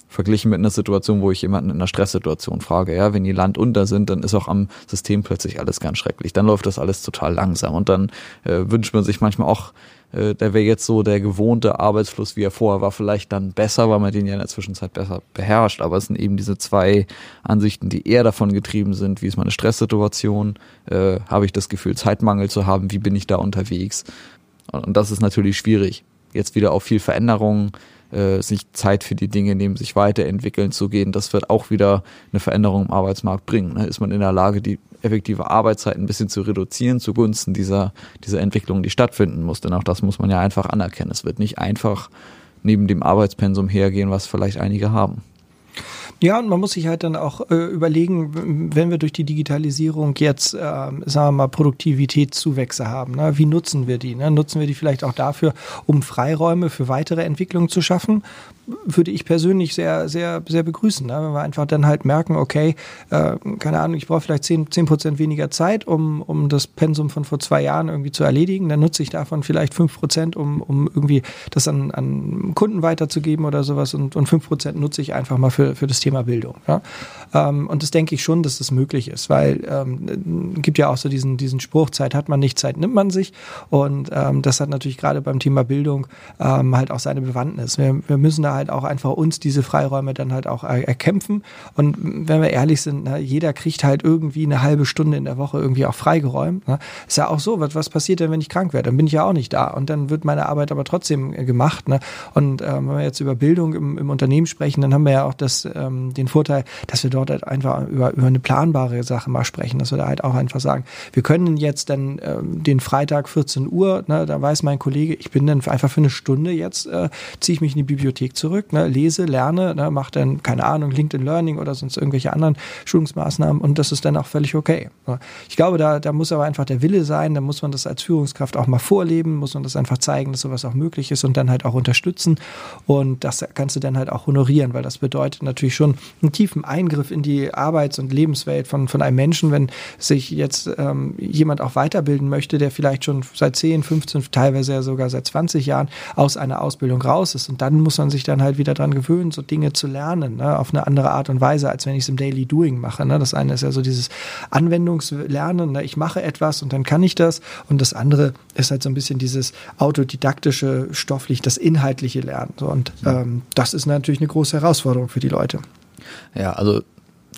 verglichen mit einer Situation, wo ich jemanden in einer Stresssituation frage, ja, wenn die Land unter sind, dann ist auch am System plötzlich alles ganz schrecklich. Dann läuft das alles total langsam und dann äh, wünscht man sich manchmal auch, äh, der wäre jetzt so der gewohnte Arbeitsfluss, wie er vorher war, vielleicht dann besser, weil man den ja in der Zwischenzeit besser beherrscht. Aber es sind eben diese zwei Ansichten, die eher davon getrieben sind, wie ist meine Stresssituation, äh, habe ich das Gefühl, Zeitmangel zu haben, wie bin ich da unterwegs. Und, das ist natürlich schwierig. Jetzt wieder auf viel Veränderungen, äh, sich Zeit für die Dinge nehmen, sich weiterentwickeln zu gehen, das wird auch wieder eine Veränderung im Arbeitsmarkt bringen. Ne? Ist man in der Lage, die effektive Arbeitszeit ein bisschen zu reduzieren zugunsten dieser, dieser Entwicklung, die stattfinden muss. Denn auch das muss man ja einfach anerkennen. Es wird nicht einfach neben dem Arbeitspensum hergehen, was vielleicht einige haben. Ja, und man muss sich halt dann auch äh, überlegen, wenn wir durch die Digitalisierung jetzt, äh, sagen wir mal, Produktivitätszuwächse haben, ne? wie nutzen wir die? Ne? Nutzen wir die vielleicht auch dafür, um Freiräume für weitere Entwicklungen zu schaffen? Würde ich persönlich sehr, sehr, sehr begrüßen. Ne? Wenn wir einfach dann halt merken, okay, äh, keine Ahnung, ich brauche vielleicht zehn zehn Prozent weniger Zeit, um, um das Pensum von vor zwei Jahren irgendwie zu erledigen. Dann nutze ich davon vielleicht fünf Prozent, um, um irgendwie das an, an Kunden weiterzugeben oder sowas. Und, und fünf Prozent nutze ich einfach mal für, für das Thema Bildung. Ja? Ähm, und das denke ich schon, dass das möglich ist, weil ähm, gibt ja auch so diesen, diesen Spruch, Zeit hat man nicht, Zeit nimmt man sich. Und ähm, das hat natürlich gerade beim Thema Bildung ähm, halt auch seine Bewandtnis. Wir, wir müssen da halt auch einfach uns diese Freiräume dann halt auch erkämpfen. Und wenn wir ehrlich sind, ne, jeder kriegt halt irgendwie eine halbe Stunde in der Woche irgendwie auch freigeräumt. Ne? Ist ja auch so, was, was passiert denn, wenn ich krank werde? Dann bin ich ja auch nicht da. Und dann wird meine Arbeit aber trotzdem äh, gemacht. Ne? Und ähm, wenn wir jetzt über Bildung im, im Unternehmen sprechen, dann haben wir ja auch das, ähm, den Vorteil, dass wir dort halt einfach über, über eine planbare Sache mal sprechen, dass wir da halt auch einfach sagen, wir können jetzt dann ähm, den Freitag 14 Uhr, ne, da weiß mein Kollege, ich bin dann einfach für eine Stunde jetzt, äh, ziehe ich mich in die Bibliothek zurück, ne, lese, lerne, ne, mache dann, keine Ahnung, LinkedIn Learning oder sonst irgendwelche anderen Schulungsmaßnahmen und das ist dann auch völlig okay. Ich glaube, da, da muss aber einfach der Wille sein, da muss man das als Führungskraft auch mal vorleben, muss man das einfach zeigen, dass sowas auch möglich ist und dann halt auch unterstützen und das kannst du dann halt auch honorieren, weil das bedeutet natürlich schon einen tiefen Eingriff in die Arbeits- und Lebenswelt von, von einem Menschen, wenn sich jetzt ähm, jemand auch weiterbilden möchte, der vielleicht schon seit 10, 15, teilweise ja sogar seit 20 Jahren aus einer Ausbildung raus ist. Und dann muss man sich dann halt wieder dran gewöhnen, so Dinge zu lernen, ne, auf eine andere Art und Weise, als wenn ich es im Daily Doing mache. Ne. Das eine ist ja so dieses Anwendungslernen, ne, ich mache etwas und dann kann ich das. Und das andere ist halt so ein bisschen dieses autodidaktische, stofflich, das inhaltliche Lernen. So, und ähm, das ist natürlich eine große Herausforderung für die Leute. Ja, also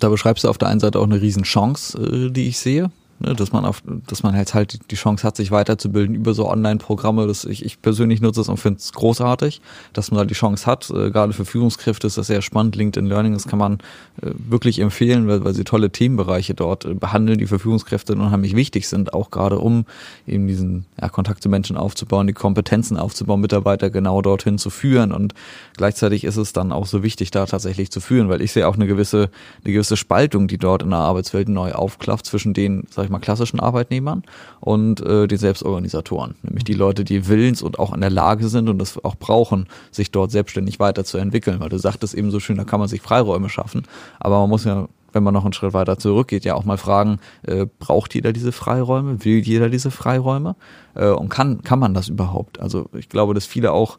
da beschreibst du auf der einen Seite auch eine Riesenchance, äh, die ich sehe ne, dass man auf, dass man jetzt halt die Chance hat, sich weiterzubilden über so Online-Programme. Das ich, ich persönlich nutze es und finde es großartig, dass man da die Chance hat. Äh, gerade für Führungskräfte ist das sehr spannend. LinkedIn Learning, das kann man äh, wirklich empfehlen, weil, weil sie tolle Themenbereiche dort äh, behandeln, die für Führungskräfte unheimlich wichtig sind, auch gerade um eben diesen ja, Kontakt zu Menschen aufzubauen, die Kompetenzen aufzubauen, Mitarbeiter genau dorthin zu führen. Und gleichzeitig ist es dann auch so wichtig, da tatsächlich zu führen, weil ich sehe auch eine gewisse, eine gewisse Spaltung, die dort in der Arbeitswelt neu aufklafft zwischen den, sag ich mal, klassischen Arbeitnehmern und äh, den Selbstorganisatoren, nämlich die Leute, die willens und auch in der Lage sind und das auch brauchen, sich dort selbstständig weiterzuentwickeln, weil du sagtest eben so schön, da kann man sich Freiräume schaffen, aber man muss ja wenn man noch einen Schritt weiter zurückgeht, ja auch mal fragen, äh, braucht jeder diese Freiräume, will jeder diese Freiräume? Äh, und kann, kann man das überhaupt? Also ich glaube, dass viele auch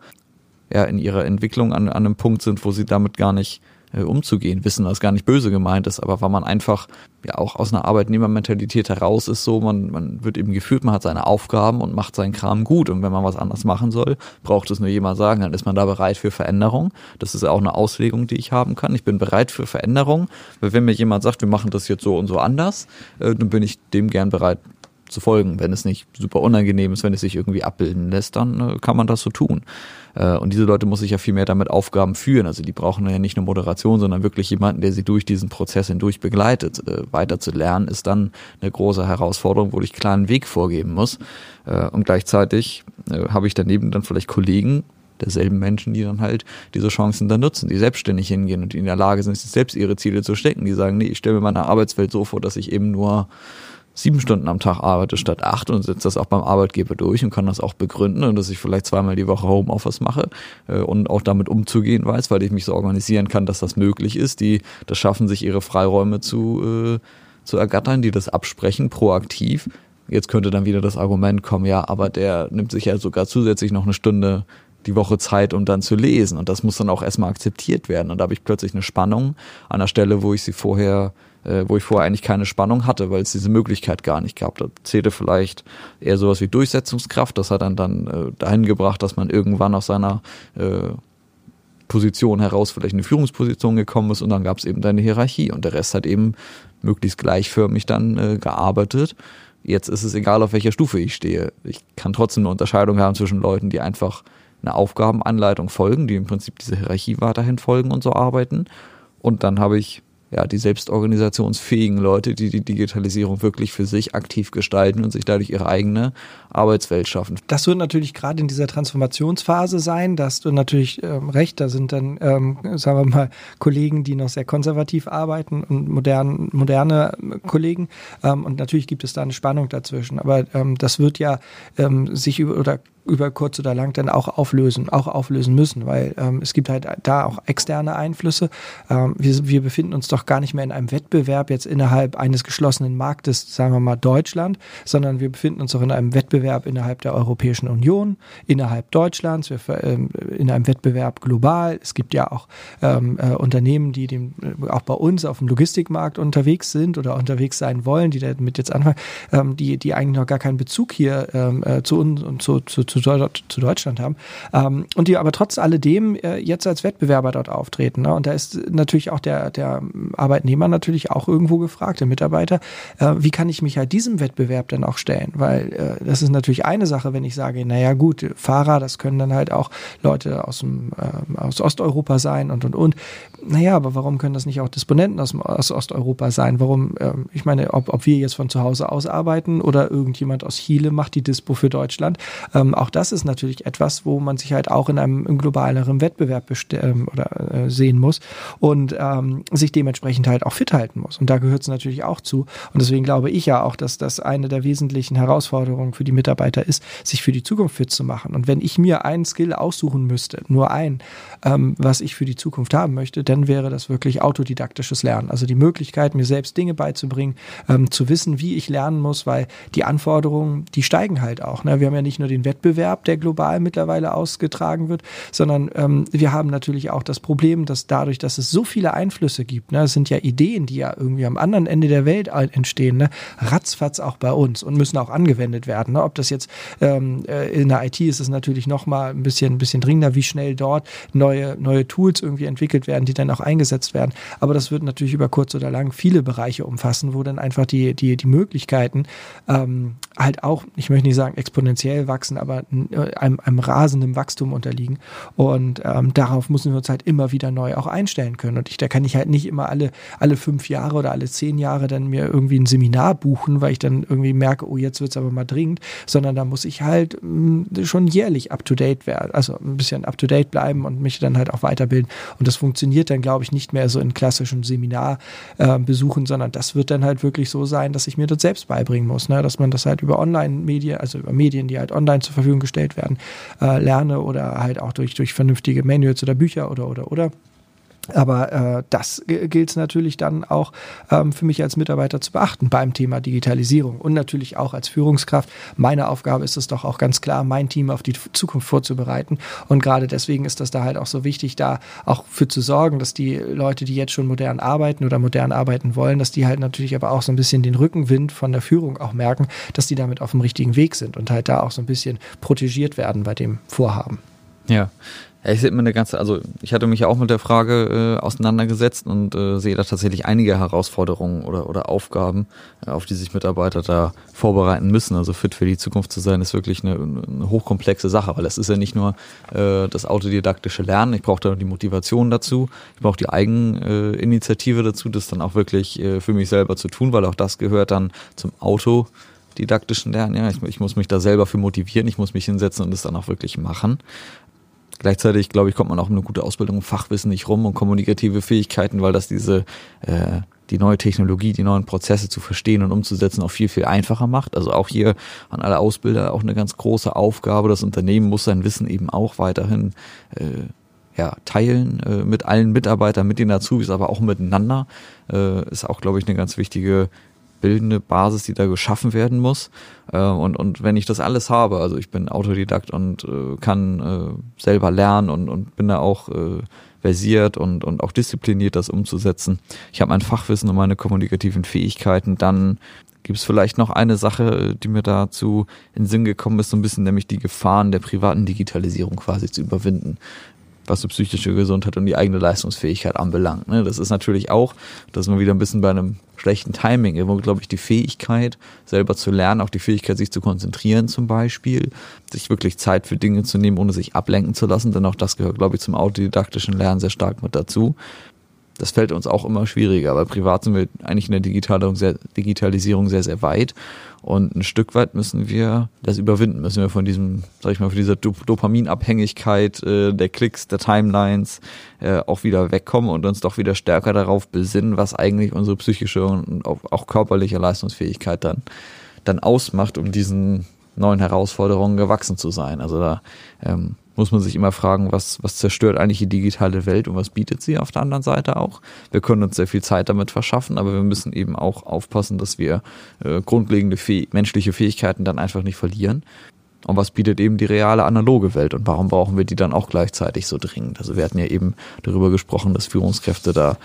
ja, in ihrer Entwicklung an, an einem Punkt sind, wo sie damit gar nicht äh, umzugehen, wissen, dass gar nicht böse gemeint ist, aber weil man einfach ja auch aus einer Arbeitnehmermentalität heraus ist, so man, man wird eben gefühlt, man hat seine Aufgaben und macht seinen Kram gut und wenn man was anders machen soll, braucht es nur jemand sagen, dann ist man da bereit für Veränderung. Das ist auch eine Auslegung, die ich haben kann. Ich bin bereit für Veränderung, weil wenn mir jemand sagt, wir machen das jetzt so und so anders, äh, dann bin ich dem gern bereit zu folgen. Wenn es nicht super unangenehm ist, wenn es sich irgendwie abbilden lässt, dann äh, kann man das so tun. Äh, und diese Leute muss ich ja viel mehr damit Aufgaben führen. Also die brauchen ja nicht nur Moderation, sondern wirklich jemanden, der sie durch diesen Prozess hindurch begleitet. Äh, weiter zu lernen ist dann eine große Herausforderung, wo ich klar einen Weg vorgeben muss. Äh, und gleichzeitig habe ich daneben dann vielleicht Kollegen, derselben Menschen, die dann halt diese Chancen dann nutzen, die selbstständig hingehen und in der Lage sind, sich selbst ihre Ziele zu stecken. Die sagen, nee, ich stelle mir meine Arbeitswelt so vor, dass ich eben nur sieben Stunden am Tag arbeite statt acht und setze das auch beim Arbeitgeber durch und kann das auch begründen und dass ich vielleicht zweimal die Woche Homeoffice mache äh, und auch damit umzugehen weiß, weil ich mich so organisieren kann, dass das möglich ist. Die das schaffen, sich ihre Freiräume zu, äh, zu ergattern, die das absprechen, proaktiv. Jetzt könnte dann wieder das Argument kommen, ja, aber der nimmt sich ja sogar zusätzlich noch eine Stunde die Woche Zeit, um dann zu lesen. Und das muss dann auch erstmal akzeptiert werden. Und da habe ich plötzlich eine Spannung an der Stelle, wo ich sie vorher äh, wo ich vorher eigentlich keine Spannung hatte, weil es diese Möglichkeit gar nicht gab. Da zählte vielleicht eher sowas wie Durchsetzungskraft. Das hat dann dann äh, dahin gebracht, dass man irgendwann aus seiner äh, Position heraus vielleicht in eine Führungsposition gekommen ist und dann gab es eben eine Hierarchie und der Rest hat eben möglichst gleichförmig dann äh, gearbeitet. Jetzt ist es egal, auf welcher Stufe ich stehe. Ich kann trotzdem eine Unterscheidung haben zwischen Leuten, die einfach eine Aufgabenanleitung folgen, die im Prinzip diese Hierarchie weiterhin folgen und so arbeiten. Und dann habe ich ja, die selbstorganisationsfähigen Leute, die die Digitalisierung wirklich für sich aktiv gestalten und sich dadurch ihre eigene Arbeitswelt schaffen. Das wird natürlich gerade in dieser Transformationsphase sein, da hast du natürlich ähm, recht, da sind dann, ähm, sagen wir mal, Kollegen, die noch sehr konservativ arbeiten und modern, moderne Kollegen ähm, und natürlich gibt es da eine Spannung dazwischen, aber ähm, das wird ja ähm, sich über oder über kurz oder lang dann auch auflösen, auch auflösen müssen, weil ähm, es gibt halt da auch externe Einflüsse. Ähm, wir, wir befinden uns doch gar nicht mehr in einem Wettbewerb jetzt innerhalb eines geschlossenen Marktes, sagen wir mal Deutschland, sondern wir befinden uns auch in einem Wettbewerb innerhalb der Europäischen Union, innerhalb Deutschlands, wir, ähm, in einem Wettbewerb global. Es gibt ja auch ähm, äh, Unternehmen, die dem, äh, auch bei uns auf dem Logistikmarkt unterwegs sind oder unterwegs sein wollen, die damit jetzt anfangen, ähm, die, die eigentlich noch gar keinen Bezug hier ähm, äh, zu uns und zu, zu zu, zu Deutschland haben. Ähm, und die aber trotz alledem äh, jetzt als Wettbewerber dort auftreten. Ne? Und da ist natürlich auch der, der Arbeitnehmer natürlich auch irgendwo gefragt, der Mitarbeiter, äh, wie kann ich mich halt diesem Wettbewerb dann auch stellen? Weil das ist natürlich eine Sache, wenn ich sage, naja gut, Fahrer, das können dann halt auch Leute aus, dem, äh, aus Osteuropa sein und und und. Naja, aber warum können das nicht auch Disponenten aus, aus Osteuropa sein? Warum, ähm, ich meine, ob, ob wir jetzt von zu Hause aus arbeiten oder irgendjemand aus Chile macht die Dispo für Deutschland, ähm, auch das ist natürlich etwas, wo man sich halt auch in einem, globaleren Wettbewerb ähm, oder äh, sehen muss und ähm, sich dementsprechend halt auch fit halten muss. Und da gehört es natürlich auch zu. Und deswegen glaube ich ja auch, dass das eine der wesentlichen Herausforderungen für die Mitarbeiter ist, sich für die Zukunft fit zu machen. Und wenn ich mir einen Skill aussuchen müsste, nur einen, ähm, was ich für die Zukunft haben möchte, dann wäre das wirklich autodidaktisches Lernen. Also die Möglichkeit, mir selbst Dinge beizubringen, ähm, zu wissen, wie ich lernen muss, weil die Anforderungen, die steigen halt auch. Ne? Wir haben ja nicht nur den Wettbewerb, der global mittlerweile ausgetragen wird, sondern ähm, wir haben natürlich auch das Problem, dass dadurch, dass es so viele Einflüsse gibt, ne, es sind ja Ideen, die ja irgendwie am anderen Ende der Welt entstehen, ne, ratzfatz auch bei uns und müssen auch angewendet werden. Ne? Ob das jetzt ähm, äh, in der IT ist, ist natürlich noch mal ein bisschen, ein bisschen dringender, wie schnell dort neue, neue Tools irgendwie entwickelt werden, die dann auch eingesetzt werden. Aber das wird natürlich über kurz oder lang viele Bereiche umfassen, wo dann einfach die, die, die Möglichkeiten ähm, halt auch, ich möchte nicht sagen exponentiell wachsen, aber äh, einem, einem rasenden Wachstum unterliegen. Und ähm, darauf müssen wir uns halt immer wieder neu auch einstellen können. Und ich, da kann ich halt nicht immer alle, alle fünf Jahre oder alle zehn Jahre dann mir irgendwie ein Seminar buchen, weil ich dann irgendwie merke, oh, jetzt wird es aber mal dringend, sondern da muss ich halt mm, schon jährlich up to date werden, also ein bisschen up to date bleiben und mich dann halt auch weiterbilden. Und das funktioniert dann, glaube ich, nicht mehr so in klassischen Seminarbesuchen, äh, sondern das wird dann halt wirklich so sein, dass ich mir das selbst beibringen muss, ne? dass man das halt über Online-Medien, also über Medien, die halt online zur Verfügung gestellt werden, äh, lerne oder halt auch durch, durch vernünftige Manuals oder Bücher oder, oder, oder. Aber äh, das gilt es natürlich dann auch ähm, für mich als Mitarbeiter zu beachten beim Thema Digitalisierung und natürlich auch als Führungskraft. Meine Aufgabe ist es doch auch ganz klar, mein Team auf die Zukunft vorzubereiten. Und gerade deswegen ist das da halt auch so wichtig, da auch für zu sorgen, dass die Leute, die jetzt schon modern arbeiten oder modern arbeiten wollen, dass die halt natürlich aber auch so ein bisschen den Rückenwind von der Führung auch merken, dass die damit auf dem richtigen Weg sind und halt da auch so ein bisschen protegiert werden bei dem Vorhaben. Ja, ja, ich sehe immer eine ganze, also ich hatte mich auch mit der Frage äh, auseinandergesetzt und äh, sehe da tatsächlich einige Herausforderungen oder, oder Aufgaben, äh, auf die sich Mitarbeiter da vorbereiten müssen. Also fit für die Zukunft zu sein, ist wirklich eine, eine hochkomplexe Sache, weil es ist ja nicht nur äh, das autodidaktische Lernen, ich brauche da die Motivation dazu, ich brauche die Eigeninitiative dazu, das dann auch wirklich äh, für mich selber zu tun, weil auch das gehört dann zum autodidaktischen Lernen. Ja, ich, ich muss mich da selber für motivieren, ich muss mich hinsetzen und es dann auch wirklich machen. Gleichzeitig, glaube ich, kommt man auch mit einer gute Ausbildung Fachwissen nicht rum und kommunikative Fähigkeiten, weil das diese äh, die neue Technologie, die neuen Prozesse zu verstehen und umzusetzen auch viel, viel einfacher macht. Also auch hier an alle Ausbilder auch eine ganz große Aufgabe. Das Unternehmen muss sein Wissen eben auch weiterhin äh, ja, teilen äh, mit allen Mitarbeitern, mit den Azubis, aber auch miteinander. Äh, ist auch, glaube ich, eine ganz wichtige bildende Basis, die da geschaffen werden muss. Äh, und, und wenn ich das alles habe, also ich bin Autodidakt und äh, kann äh, selber lernen und, und bin da auch äh, versiert und, und auch diszipliniert, das umzusetzen. Ich habe mein Fachwissen und meine kommunikativen Fähigkeiten, dann gibt es vielleicht noch eine Sache, die mir dazu in den Sinn gekommen ist, so ein bisschen nämlich die Gefahren der privaten Digitalisierung quasi zu überwinden was die psychische Gesundheit und die eigene Leistungsfähigkeit anbelangt. Ne? Das ist natürlich auch, dass man wieder ein bisschen bei einem schlechten Timing, irgendwo glaube ich die Fähigkeit, selber zu lernen, auch die Fähigkeit, sich zu konzentrieren zum Beispiel, sich wirklich Zeit für Dinge zu nehmen, ohne sich ablenken zu lassen, denn auch das gehört, glaube ich, zum autodidaktischen Lernen sehr stark mit dazu das fällt uns auch immer schwieriger, weil privat sind wir eigentlich in der Digitalisierung sehr, sehr weit. Und ein Stück weit müssen wir das überwinden, müssen wir von diesem, sag ich mal, von dieser Dopaminabhängigkeit äh, der Klicks, der Timelines äh, auch wieder wegkommen und uns doch wieder stärker darauf besinnen, was eigentlich unsere psychische und auch, auch körperliche Leistungsfähigkeit dann, dann ausmacht, um diesen neuen Herausforderungen gewachsen zu sein. Also da ähm, muss man sich immer fragen, was, was zerstört eigentlich die digitale Welt und was bietet sie auf der anderen Seite auch. Wir können uns sehr viel Zeit damit verschaffen, aber wir müssen eben auch aufpassen, dass wir äh, grundlegende fäh menschliche Fähigkeiten dann einfach nicht verlieren. Und was bietet eben die reale analoge Welt und warum brauchen wir die dann auch gleichzeitig so dringend? Also wir hatten ja eben darüber gesprochen, dass Führungskräfte da,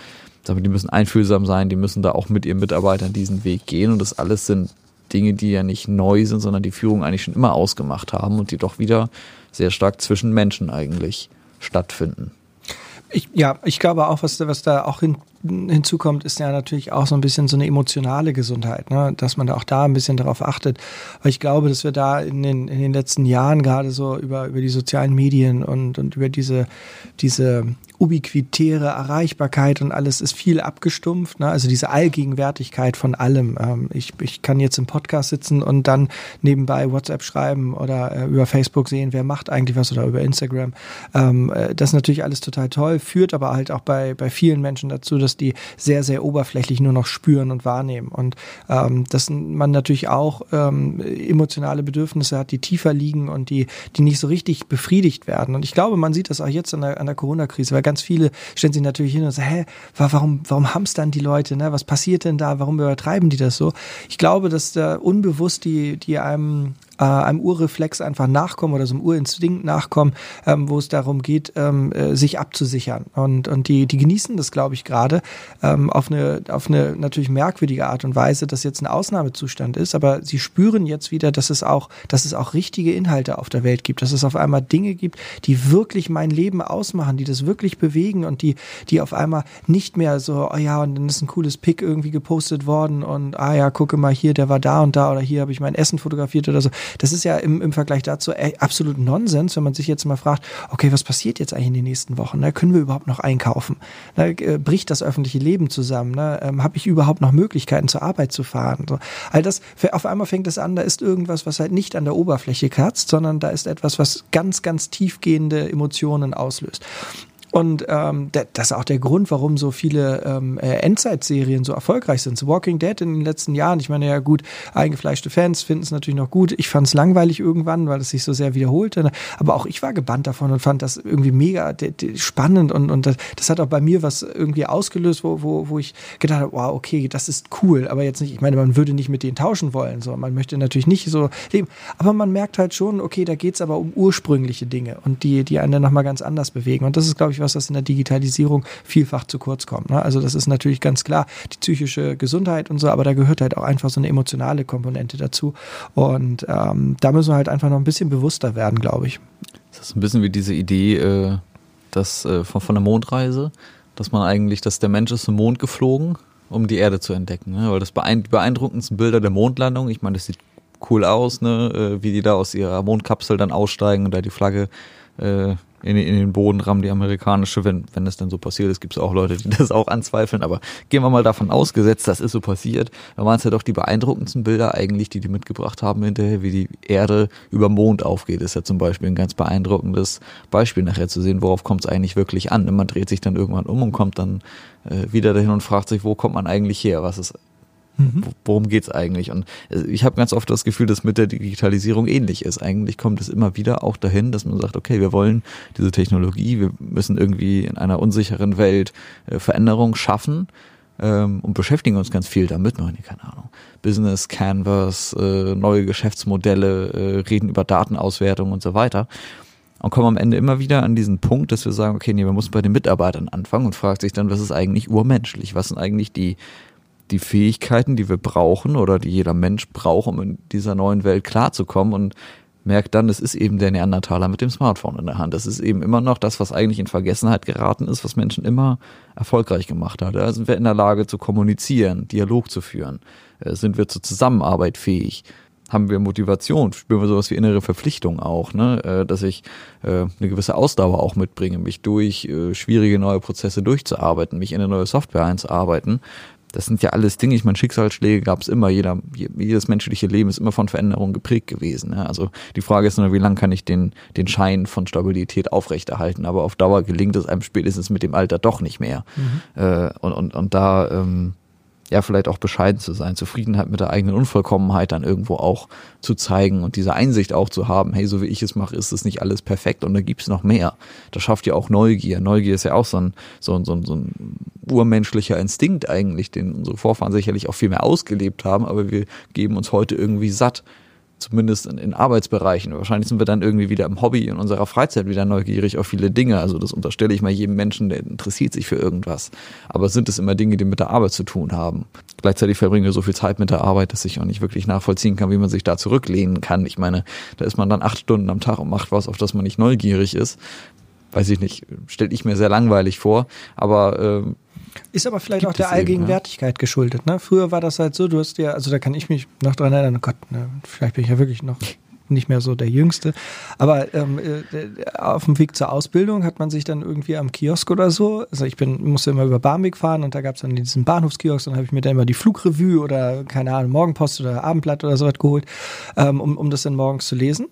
die müssen einfühlsam sein, die müssen da auch mit ihren Mitarbeitern diesen Weg gehen und das alles sind Dinge, die ja nicht neu sind, sondern die Führung eigentlich schon immer ausgemacht haben und die doch wieder sehr stark zwischen Menschen eigentlich stattfinden. Ich, ja, ich glaube auch, was, was da auch hin, hinzukommt, ist ja natürlich auch so ein bisschen so eine emotionale Gesundheit, ne? dass man da auch da ein bisschen darauf achtet. Weil ich glaube, dass wir da in den, in den letzten Jahren gerade so über, über die sozialen Medien und, und über diese, diese ubiquitäre Erreichbarkeit und alles ist viel abgestumpft. Ne? Also diese Allgegenwärtigkeit von allem. Ähm, ich, ich kann jetzt im Podcast sitzen und dann nebenbei WhatsApp schreiben oder äh, über Facebook sehen, wer macht eigentlich was oder über Instagram. Ähm, äh, das ist natürlich alles total toll, führt aber halt auch bei, bei vielen Menschen dazu, dass die sehr, sehr oberflächlich nur noch spüren und wahrnehmen. Und ähm, dass man natürlich auch ähm, emotionale Bedürfnisse hat, die tiefer liegen und die, die nicht so richtig befriedigt werden. Und ich glaube, man sieht das auch jetzt an der, an der Corona-Krise, weil ganz viele stellen sich natürlich hin und sagen, hä, warum, warum hamstern die Leute, ne? Was passiert denn da? Warum übertreiben die das so? Ich glaube, dass da unbewusst die, die einem äh, einem Urreflex einfach nachkommen oder so einem Urinstinkt nachkommen, ähm, wo es darum geht, ähm, äh, sich abzusichern. Und, und die, die genießen das, glaube ich, gerade ähm, auf, eine, auf eine natürlich merkwürdige Art und Weise, dass jetzt ein Ausnahmezustand ist, aber sie spüren jetzt wieder, dass es auch, dass es auch richtige Inhalte auf der Welt gibt, dass es auf einmal Dinge gibt, die wirklich mein Leben ausmachen, die das wirklich bewegen und die, die auf einmal nicht mehr so, oh ja, und dann ist ein cooles Pick irgendwie gepostet worden und ah ja, gucke mal hier, der war da und da oder hier habe ich mein Essen fotografiert oder so. Das ist ja im, im Vergleich dazu absolut Nonsens, wenn man sich jetzt mal fragt, okay, was passiert jetzt eigentlich in den nächsten Wochen? Ne? Können wir überhaupt noch einkaufen? Ne? Bricht das öffentliche Leben zusammen? Ne? Ähm, Habe ich überhaupt noch Möglichkeiten zur Arbeit zu fahren? So. All das, auf einmal fängt es an, da ist irgendwas, was halt nicht an der Oberfläche kratzt, sondern da ist etwas, was ganz, ganz tiefgehende Emotionen auslöst. Und ähm, das ist auch der Grund, warum so viele ähm, äh, Endzeitserien so erfolgreich sind. So Walking Dead in den letzten Jahren, ich meine ja gut, eingefleischte Fans finden es natürlich noch gut. Ich fand es langweilig irgendwann, weil es sich so sehr wiederholte. Aber auch ich war gebannt davon und fand das irgendwie mega spannend und, und das, das hat auch bei mir was irgendwie ausgelöst, wo, wo, wo ich gedacht habe, wow, okay, das ist cool. Aber jetzt nicht, ich meine, man würde nicht mit denen tauschen wollen. So. Man möchte natürlich nicht so leben. Aber man merkt halt schon, okay, da geht's aber um ursprüngliche Dinge und die, die einen dann nochmal ganz anders bewegen. Und das ist, glaube ich, was, das in der Digitalisierung vielfach zu kurz kommt. Ne? Also das ist natürlich ganz klar die psychische Gesundheit und so, aber da gehört halt auch einfach so eine emotionale Komponente dazu. Und ähm, da müssen wir halt einfach noch ein bisschen bewusster werden, glaube ich. Das ist ein bisschen wie diese Idee, äh, dass äh, von, von der Mondreise, dass man eigentlich, dass der Mensch ist zum Mond geflogen, um die Erde zu entdecken. Ne? Weil das beeindruckendsten Bilder der Mondlandung, ich meine, das sieht cool aus, ne? Äh, wie die da aus ihrer Mondkapsel dann aussteigen und da die Flagge äh, in, in den Boden rammen, die amerikanische, wenn, wenn das denn so passiert ist, gibt es auch Leute, die das auch anzweifeln, aber gehen wir mal davon ausgesetzt, das ist so passiert, dann waren es ja doch die beeindruckendsten Bilder eigentlich, die die mitgebracht haben hinterher, wie die Erde über Mond aufgeht, ist ja zum Beispiel ein ganz beeindruckendes Beispiel nachher zu sehen, worauf kommt es eigentlich wirklich an. Man dreht sich dann irgendwann um und kommt dann äh, wieder dahin und fragt sich, wo kommt man eigentlich her, was ist Mhm. Worum geht's eigentlich? Und äh, ich habe ganz oft das Gefühl, dass mit der Digitalisierung ähnlich ist. Eigentlich kommt es immer wieder auch dahin, dass man sagt, okay, wir wollen diese Technologie, wir müssen irgendwie in einer unsicheren Welt äh, Veränderung schaffen ähm, und beschäftigen uns ganz viel damit. Machen keine Ahnung. Business Canvas, äh, neue Geschäftsmodelle, äh, reden über Datenauswertung und so weiter und kommen am Ende immer wieder an diesen Punkt, dass wir sagen, okay, nee, wir müssen bei den Mitarbeitern anfangen und fragt sich dann, was ist eigentlich urmenschlich? Was sind eigentlich die die Fähigkeiten, die wir brauchen oder die jeder Mensch braucht, um in dieser neuen Welt klarzukommen und merkt dann, es ist eben der Neandertaler mit dem Smartphone in der Hand. Das ist eben immer noch das, was eigentlich in Vergessenheit geraten ist, was Menschen immer erfolgreich gemacht hat. Da sind wir in der Lage zu kommunizieren, Dialog zu führen. Äh, sind wir zur Zusammenarbeit fähig? Haben wir Motivation? Spüren wir sowas wie innere Verpflichtung auch, ne? Äh, dass ich äh, eine gewisse Ausdauer auch mitbringe, mich durch schwierige neue Prozesse durchzuarbeiten, mich in eine neue Software einzuarbeiten, das sind ja alles Dinge, ich meine, Schicksalsschläge gab es immer, jeder, jedes menschliche Leben ist immer von Veränderungen geprägt gewesen. Ja. Also die Frage ist nur, wie lange kann ich den, den Schein von Stabilität aufrechterhalten, aber auf Dauer gelingt es einem spätestens mit dem Alter doch nicht mehr. Mhm. Äh, und, und, und da ähm, ja, vielleicht auch bescheiden zu sein, Zufriedenheit mit der eigenen Unvollkommenheit dann irgendwo auch zu zeigen und diese Einsicht auch zu haben, hey, so wie ich es mache, ist es nicht alles perfekt und da gibt's noch mehr. Das schafft ja auch Neugier. Neugier ist ja auch so ein, so ein, so ein, so ein urmenschlicher Instinkt eigentlich, den unsere Vorfahren sicherlich auch viel mehr ausgelebt haben, aber wir geben uns heute irgendwie satt zumindest in, in, Arbeitsbereichen. Wahrscheinlich sind wir dann irgendwie wieder im Hobby, in unserer Freizeit wieder neugierig auf viele Dinge. Also das unterstelle ich mal jedem Menschen, der interessiert sich für irgendwas. Aber sind es immer Dinge, die mit der Arbeit zu tun haben? Gleichzeitig verbringen wir so viel Zeit mit der Arbeit, dass ich auch nicht wirklich nachvollziehen kann, wie man sich da zurücklehnen kann. Ich meine, da ist man dann acht Stunden am Tag und macht was, auf das man nicht neugierig ist. Weiß ich nicht, stelle ich mir sehr langweilig vor. Aber äh, ist aber vielleicht auch der Allgegenwärtigkeit eben, geschuldet. Ne? Früher war das halt so, du hast ja, also da kann ich mich noch dran erinnern, oh Gott, ne, vielleicht bin ich ja wirklich noch nicht mehr so der Jüngste. Aber ähm, äh, auf dem Weg zur Ausbildung hat man sich dann irgendwie am Kiosk oder so, also ich bin, musste immer über Barmbek fahren und da gab es dann diesen Bahnhofskiosk, dann habe ich mir dann immer die Flugrevue oder keine Ahnung, Morgenpost oder Abendblatt oder so was geholt, ähm, um, um das dann morgens zu lesen.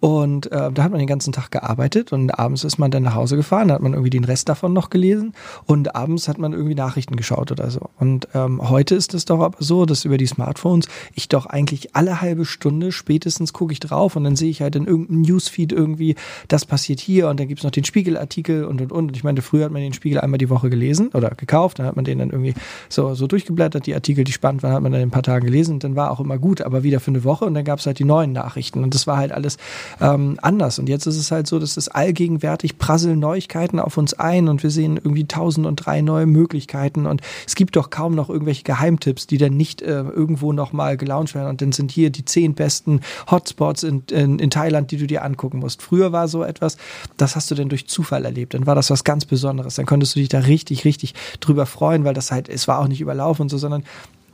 Und äh, da hat man den ganzen Tag gearbeitet und abends ist man dann nach Hause gefahren, da hat man irgendwie den Rest davon noch gelesen und abends hat man irgendwie Nachrichten geschaut oder so. Und ähm, heute ist es doch aber so, dass über die Smartphones ich doch eigentlich alle halbe Stunde spätestens gucke ich drauf und dann sehe ich halt in irgendeinem Newsfeed irgendwie, das passiert hier und dann gibt's noch den Spiegelartikel und und und. Ich meine, früher hat man den Spiegel einmal die Woche gelesen oder gekauft, dann hat man den dann irgendwie so, so durchgeblättert, die Artikel, die spannend waren, hat man dann in ein paar Tagen gelesen und dann war auch immer gut, aber wieder für eine Woche und dann gab's halt die neuen Nachrichten und das war halt alles ähm, anders. Und jetzt ist es halt so, dass es allgegenwärtig prasseln Neuigkeiten auf uns ein und wir sehen irgendwie tausend und drei neue Möglichkeiten und es gibt doch kaum noch irgendwelche Geheimtipps, die dann nicht äh, irgendwo nochmal gelauncht werden und dann sind hier die zehn besten Hotspots in, in, in Thailand, die du dir angucken musst. Früher war so etwas, das hast du denn durch Zufall erlebt, dann war das was ganz Besonderes, dann konntest du dich da richtig, richtig drüber freuen, weil das halt, es war auch nicht überlaufen und so, sondern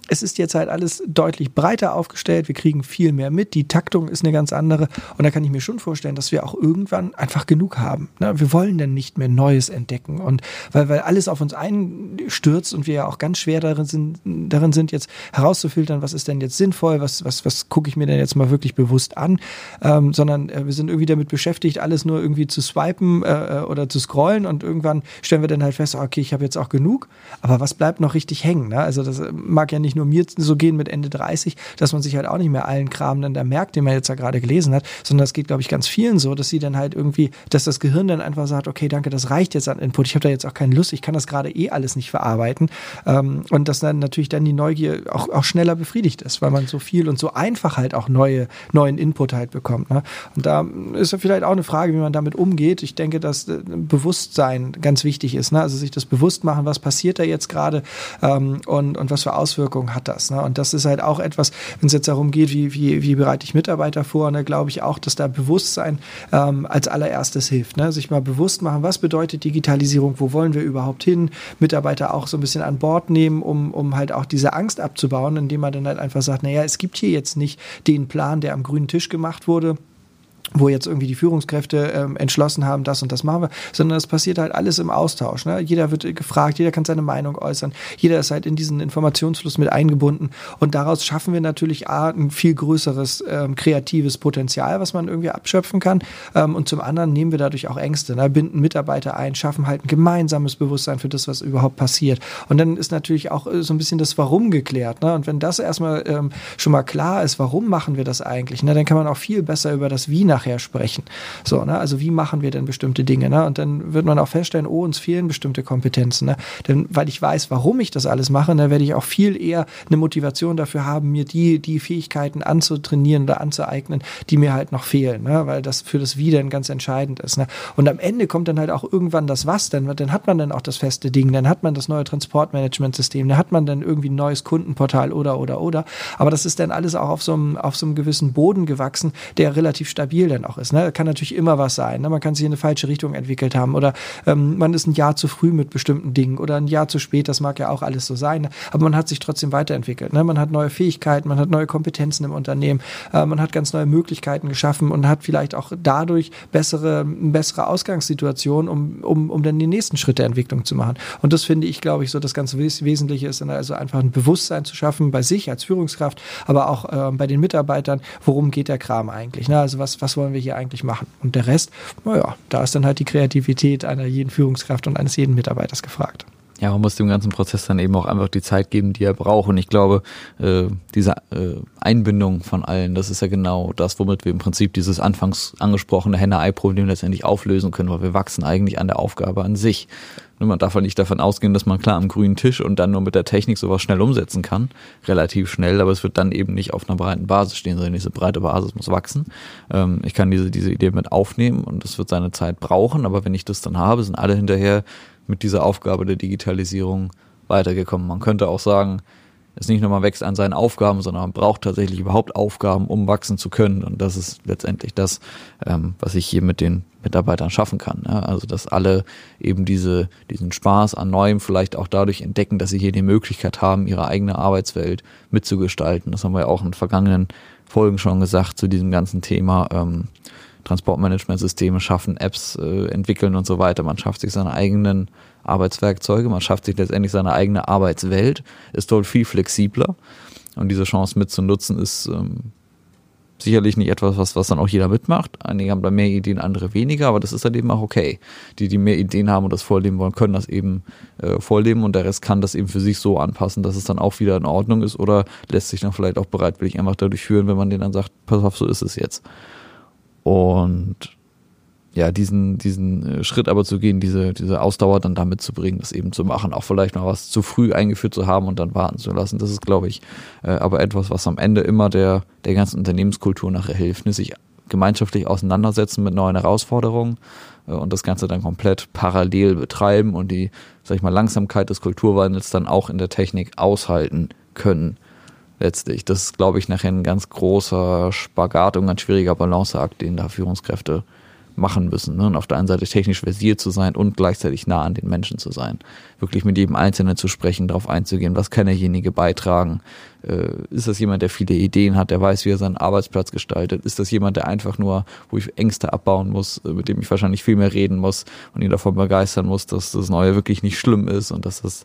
es ist jetzt halt alles deutlich breiter aufgestellt. Wir kriegen viel mehr mit. Die Taktung ist eine ganz andere. Und da kann ich mir schon vorstellen, dass wir auch irgendwann einfach genug haben. Ne? Wir wollen dann nicht mehr Neues entdecken. Und weil, weil alles auf uns einstürzt und wir ja auch ganz schwer darin sind, darin sind, jetzt herauszufiltern, was ist denn jetzt sinnvoll, was, was, was gucke ich mir denn jetzt mal wirklich bewusst an, ähm, sondern äh, wir sind irgendwie damit beschäftigt, alles nur irgendwie zu swipen äh, äh oder zu scrollen und irgendwann stellen wir dann halt fest, okay, ich habe jetzt auch genug. Aber was bleibt noch richtig hängen? Ne? Also das mag ja nicht nicht nur mir so gehen mit Ende 30, dass man sich halt auch nicht mehr allen Kram dann da merkt, den man jetzt ja gerade gelesen hat, sondern das geht, glaube ich, ganz vielen so, dass sie dann halt irgendwie, dass das Gehirn dann einfach sagt, okay, danke, das reicht jetzt an Input, ich habe da jetzt auch keine Lust, ich kann das gerade eh alles nicht verarbeiten ähm, und dass dann natürlich dann die Neugier auch, auch schneller befriedigt ist, weil man so viel und so einfach halt auch neue, neuen Input halt bekommt. Ne? Und da ist ja vielleicht auch eine Frage, wie man damit umgeht. Ich denke, dass äh, Bewusstsein ganz wichtig ist, ne? also sich das bewusst machen, was passiert da jetzt gerade ähm, und, und was für Auswirkungen Wirkung hat das. Ne? Und das ist halt auch etwas, wenn es jetzt darum geht, wie, wie, wie bereite ich Mitarbeiter vor, ne, glaube ich auch, dass da Bewusstsein ähm, als allererstes hilft. Ne? Sich mal bewusst machen, was bedeutet Digitalisierung, wo wollen wir überhaupt hin, Mitarbeiter auch so ein bisschen an Bord nehmen, um, um halt auch diese Angst abzubauen, indem man dann halt einfach sagt, naja, es gibt hier jetzt nicht den Plan, der am grünen Tisch gemacht wurde wo jetzt irgendwie die Führungskräfte ähm, entschlossen haben, das und das machen wir, sondern es passiert halt alles im Austausch. Ne? Jeder wird gefragt, jeder kann seine Meinung äußern, jeder ist halt in diesen Informationsfluss mit eingebunden und daraus schaffen wir natürlich A, ein viel größeres ähm, kreatives Potenzial, was man irgendwie abschöpfen kann ähm, und zum anderen nehmen wir dadurch auch Ängste, ne? binden Mitarbeiter ein, schaffen halt ein gemeinsames Bewusstsein für das, was überhaupt passiert und dann ist natürlich auch äh, so ein bisschen das Warum geklärt ne? und wenn das erstmal ähm, schon mal klar ist, warum machen wir das eigentlich, ne? dann kann man auch viel besser über das Wie nachher sprechen. So, ne? Also wie machen wir denn bestimmte Dinge? Ne? Und dann wird man auch feststellen, oh, uns fehlen bestimmte Kompetenzen. Ne? Denn weil ich weiß, warum ich das alles mache, dann werde ich auch viel eher eine Motivation dafür haben, mir die, die Fähigkeiten anzutrainieren oder anzueignen, die mir halt noch fehlen, ne? weil das für das Wie dann ganz entscheidend ist. Ne? Und am Ende kommt dann halt auch irgendwann das Was, denn dann hat man dann auch das feste Ding, dann hat man das neue Transportmanagementsystem, dann hat man dann irgendwie ein neues Kundenportal oder oder oder. Aber das ist dann alles auch auf so einem, auf so einem gewissen Boden gewachsen, der relativ stabil Ziel denn auch ist. Ne? Kann natürlich immer was sein. Ne? Man kann sich in eine falsche Richtung entwickelt haben oder ähm, man ist ein Jahr zu früh mit bestimmten Dingen oder ein Jahr zu spät. Das mag ja auch alles so sein. Ne? Aber man hat sich trotzdem weiterentwickelt. Ne? Man hat neue Fähigkeiten, man hat neue Kompetenzen im Unternehmen, äh, man hat ganz neue Möglichkeiten geschaffen und hat vielleicht auch dadurch bessere, bessere Ausgangssituationen, um, um, um dann die nächsten Schritte der Entwicklung zu machen. Und das finde ich, glaube ich, so das ganz Wesentliche ist, also einfach ein Bewusstsein zu schaffen bei sich als Führungskraft, aber auch äh, bei den Mitarbeitern, worum geht der Kram eigentlich? Ne? Also was, was wollen wir hier eigentlich machen? Und der Rest, naja, da ist dann halt die Kreativität einer jeden Führungskraft und eines jeden Mitarbeiters gefragt. Ja, man muss dem ganzen Prozess dann eben auch einfach die Zeit geben, die er braucht. Und ich glaube, äh, diese äh, Einbindung von allen, das ist ja genau das, womit wir im Prinzip dieses anfangs angesprochene Henne-Ei-Problem letztendlich auflösen können, weil wir wachsen eigentlich an der Aufgabe an sich. Man darf halt nicht davon ausgehen, dass man klar am grünen Tisch und dann nur mit der Technik sowas schnell umsetzen kann. Relativ schnell, aber es wird dann eben nicht auf einer breiten Basis stehen, sondern diese breite Basis muss wachsen. Ähm, ich kann diese, diese Idee mit aufnehmen und es wird seine Zeit brauchen, aber wenn ich das dann habe, sind alle hinterher mit dieser Aufgabe der Digitalisierung weitergekommen. Man könnte auch sagen, es nicht nur mal wächst an seinen Aufgaben, sondern man braucht tatsächlich überhaupt Aufgaben, um wachsen zu können. Und das ist letztendlich das, ähm, was ich hier mit den Mitarbeitern schaffen kann. Ja? Also dass alle eben diese, diesen Spaß an Neuem vielleicht auch dadurch entdecken, dass sie hier die Möglichkeit haben, ihre eigene Arbeitswelt mitzugestalten. Das haben wir ja auch in vergangenen Folgen schon gesagt zu diesem ganzen Thema. Ähm, Transportmanagementsysteme schaffen, Apps äh, entwickeln und so weiter. Man schafft sich seine eigenen Arbeitswerkzeuge, man schafft sich letztendlich seine eigene Arbeitswelt, ist dort viel flexibler. Und diese Chance mitzunutzen ist ähm, sicherlich nicht etwas, was, was dann auch jeder mitmacht. Einige haben da mehr Ideen, andere weniger, aber das ist dann eben auch okay. Die, die mehr Ideen haben und das vorleben wollen, können das eben äh, vorleben und der Rest kann das eben für sich so anpassen, dass es dann auch wieder in Ordnung ist oder lässt sich dann vielleicht auch bereitwillig einfach dadurch führen, wenn man denen dann sagt, pass auf, so ist es jetzt. Und ja, diesen, diesen äh, Schritt aber zu gehen, diese, diese Ausdauer dann damit zu bringen, das eben zu machen, auch vielleicht mal was zu früh eingeführt zu haben und dann warten zu lassen. Das ist, glaube ich, äh, aber etwas, was am Ende immer der, der ganzen Unternehmenskultur nachher hilft, ne? sich gemeinschaftlich auseinandersetzen mit neuen Herausforderungen äh, und das Ganze dann komplett parallel betreiben und die, sag ich mal, Langsamkeit des Kulturwandels dann auch in der Technik aushalten können letztlich. Das ist, glaube ich, nachher ein ganz großer Spagat und ein schwieriger Balanceakt, den da Führungskräfte machen müssen. Ne? Und auf der einen Seite technisch versiert zu sein und gleichzeitig nah an den Menschen zu sein. Wirklich mit jedem Einzelnen zu sprechen, darauf einzugehen, was kann derjenige beitragen. Äh, ist das jemand, der viele Ideen hat, der weiß, wie er seinen Arbeitsplatz gestaltet? Ist das jemand, der einfach nur, wo ich Ängste abbauen muss, äh, mit dem ich wahrscheinlich viel mehr reden muss und ihn davon begeistern muss, dass das Neue wirklich nicht schlimm ist und dass das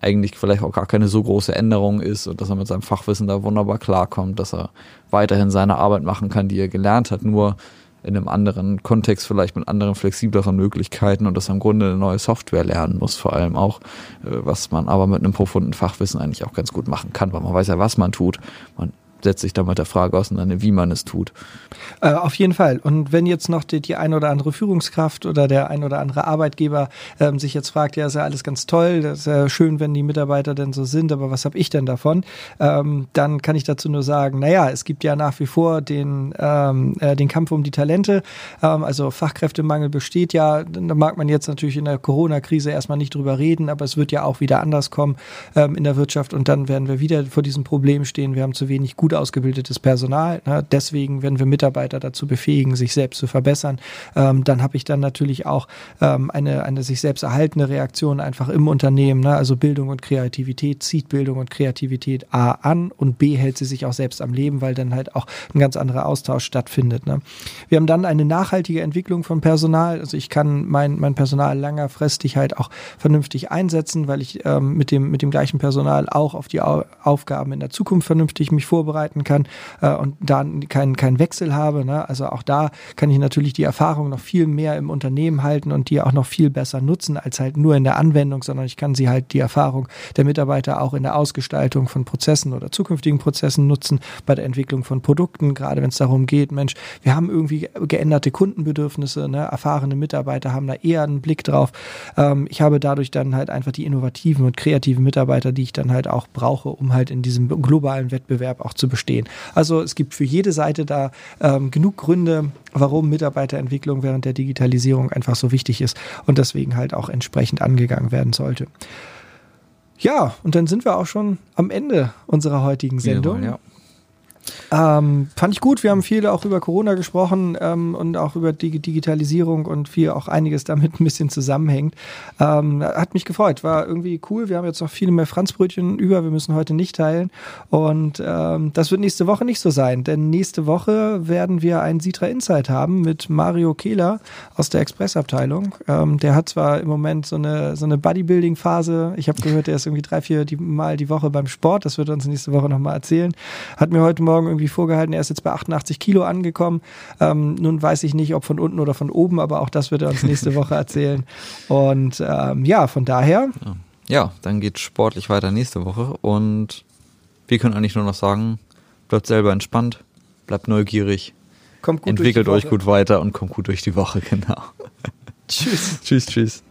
eigentlich vielleicht auch gar keine so große Änderung ist und dass er mit seinem Fachwissen da wunderbar klarkommt, dass er weiterhin seine Arbeit machen kann, die er gelernt hat, nur in einem anderen Kontext, vielleicht mit anderen flexibleren Möglichkeiten und dass er im Grunde eine neue Software lernen muss, vor allem auch, äh, was man aber mit einem profunden Fachwissen eigentlich auch ganz gut machen kann, weil man weiß ja, was man tut. Man setzt sich dann mit der Frage auseinander, wie man es tut. Äh, auf jeden Fall. Und wenn jetzt noch die, die ein oder andere Führungskraft oder der ein oder andere Arbeitgeber ähm, sich jetzt fragt, ja, ist ja alles ganz toll, ist ja schön, wenn die Mitarbeiter denn so sind, aber was habe ich denn davon? Ähm, dann kann ich dazu nur sagen, naja, es gibt ja nach wie vor den, ähm, äh, den Kampf um die Talente. Ähm, also Fachkräftemangel besteht ja. Da mag man jetzt natürlich in der Corona-Krise erstmal nicht drüber reden, aber es wird ja auch wieder anders kommen ähm, in der Wirtschaft und dann werden wir wieder vor diesem Problem stehen. Wir haben zu wenig gut gut ausgebildetes Personal. Ne? Deswegen, wenn wir Mitarbeiter dazu befähigen, sich selbst zu verbessern, ähm, dann habe ich dann natürlich auch ähm, eine, eine sich selbst erhaltene Reaktion einfach im Unternehmen. Ne? Also Bildung und Kreativität zieht Bildung und Kreativität A an und B hält sie sich auch selbst am Leben, weil dann halt auch ein ganz anderer Austausch stattfindet. Ne? Wir haben dann eine nachhaltige Entwicklung von Personal. Also ich kann mein, mein Personal langfristig halt auch vernünftig einsetzen, weil ich ähm, mit, dem, mit dem gleichen Personal auch auf die Au Aufgaben in der Zukunft vernünftig mich vorbereite vorbereiten kann äh, und da keinen keinen Wechsel habe. Ne? Also auch da kann ich natürlich die Erfahrung noch viel mehr im Unternehmen halten und die auch noch viel besser nutzen als halt nur in der Anwendung, sondern ich kann sie halt die Erfahrung der Mitarbeiter auch in der Ausgestaltung von Prozessen oder zukünftigen Prozessen nutzen, bei der Entwicklung von Produkten, gerade wenn es darum geht, Mensch, wir haben irgendwie geänderte Kundenbedürfnisse, ne? erfahrene Mitarbeiter haben da eher einen Blick drauf. Ähm, ich habe dadurch dann halt einfach die innovativen und kreativen Mitarbeiter, die ich dann halt auch brauche, um halt in diesem globalen Wettbewerb auch zu bestehen. Also es gibt für jede Seite da ähm, genug Gründe, warum Mitarbeiterentwicklung während der Digitalisierung einfach so wichtig ist und deswegen halt auch entsprechend angegangen werden sollte. Ja, und dann sind wir auch schon am Ende unserer heutigen Sendung. Ja, ja. Ähm, fand ich gut. Wir haben viel auch über Corona gesprochen ähm, und auch über die Digitalisierung und viel auch einiges damit ein bisschen zusammenhängt. Ähm, hat mich gefreut. War irgendwie cool. Wir haben jetzt noch viele mehr Franzbrötchen über. Wir müssen heute nicht teilen. Und ähm, das wird nächste Woche nicht so sein, denn nächste Woche werden wir einen Sitra Insight haben mit Mario Kehler aus der Expressabteilung. Ähm, der hat zwar im Moment so eine, so eine Bodybuilding-Phase. Ich habe gehört, der ist irgendwie drei, vier Mal die Woche beim Sport. Das wird er uns nächste Woche nochmal erzählen. Hat mir heute Morgen Morgen irgendwie vorgehalten, er ist jetzt bei 88 Kilo angekommen. Ähm, nun weiß ich nicht, ob von unten oder von oben, aber auch das wird er uns nächste Woche erzählen. Und ähm, ja, von daher. Ja, dann geht sportlich weiter nächste Woche und wir können eigentlich nur noch sagen, bleibt selber entspannt, bleibt neugierig, kommt gut entwickelt euch gut weiter und kommt gut durch die Woche, genau. tschüss. Tschüss, tschüss.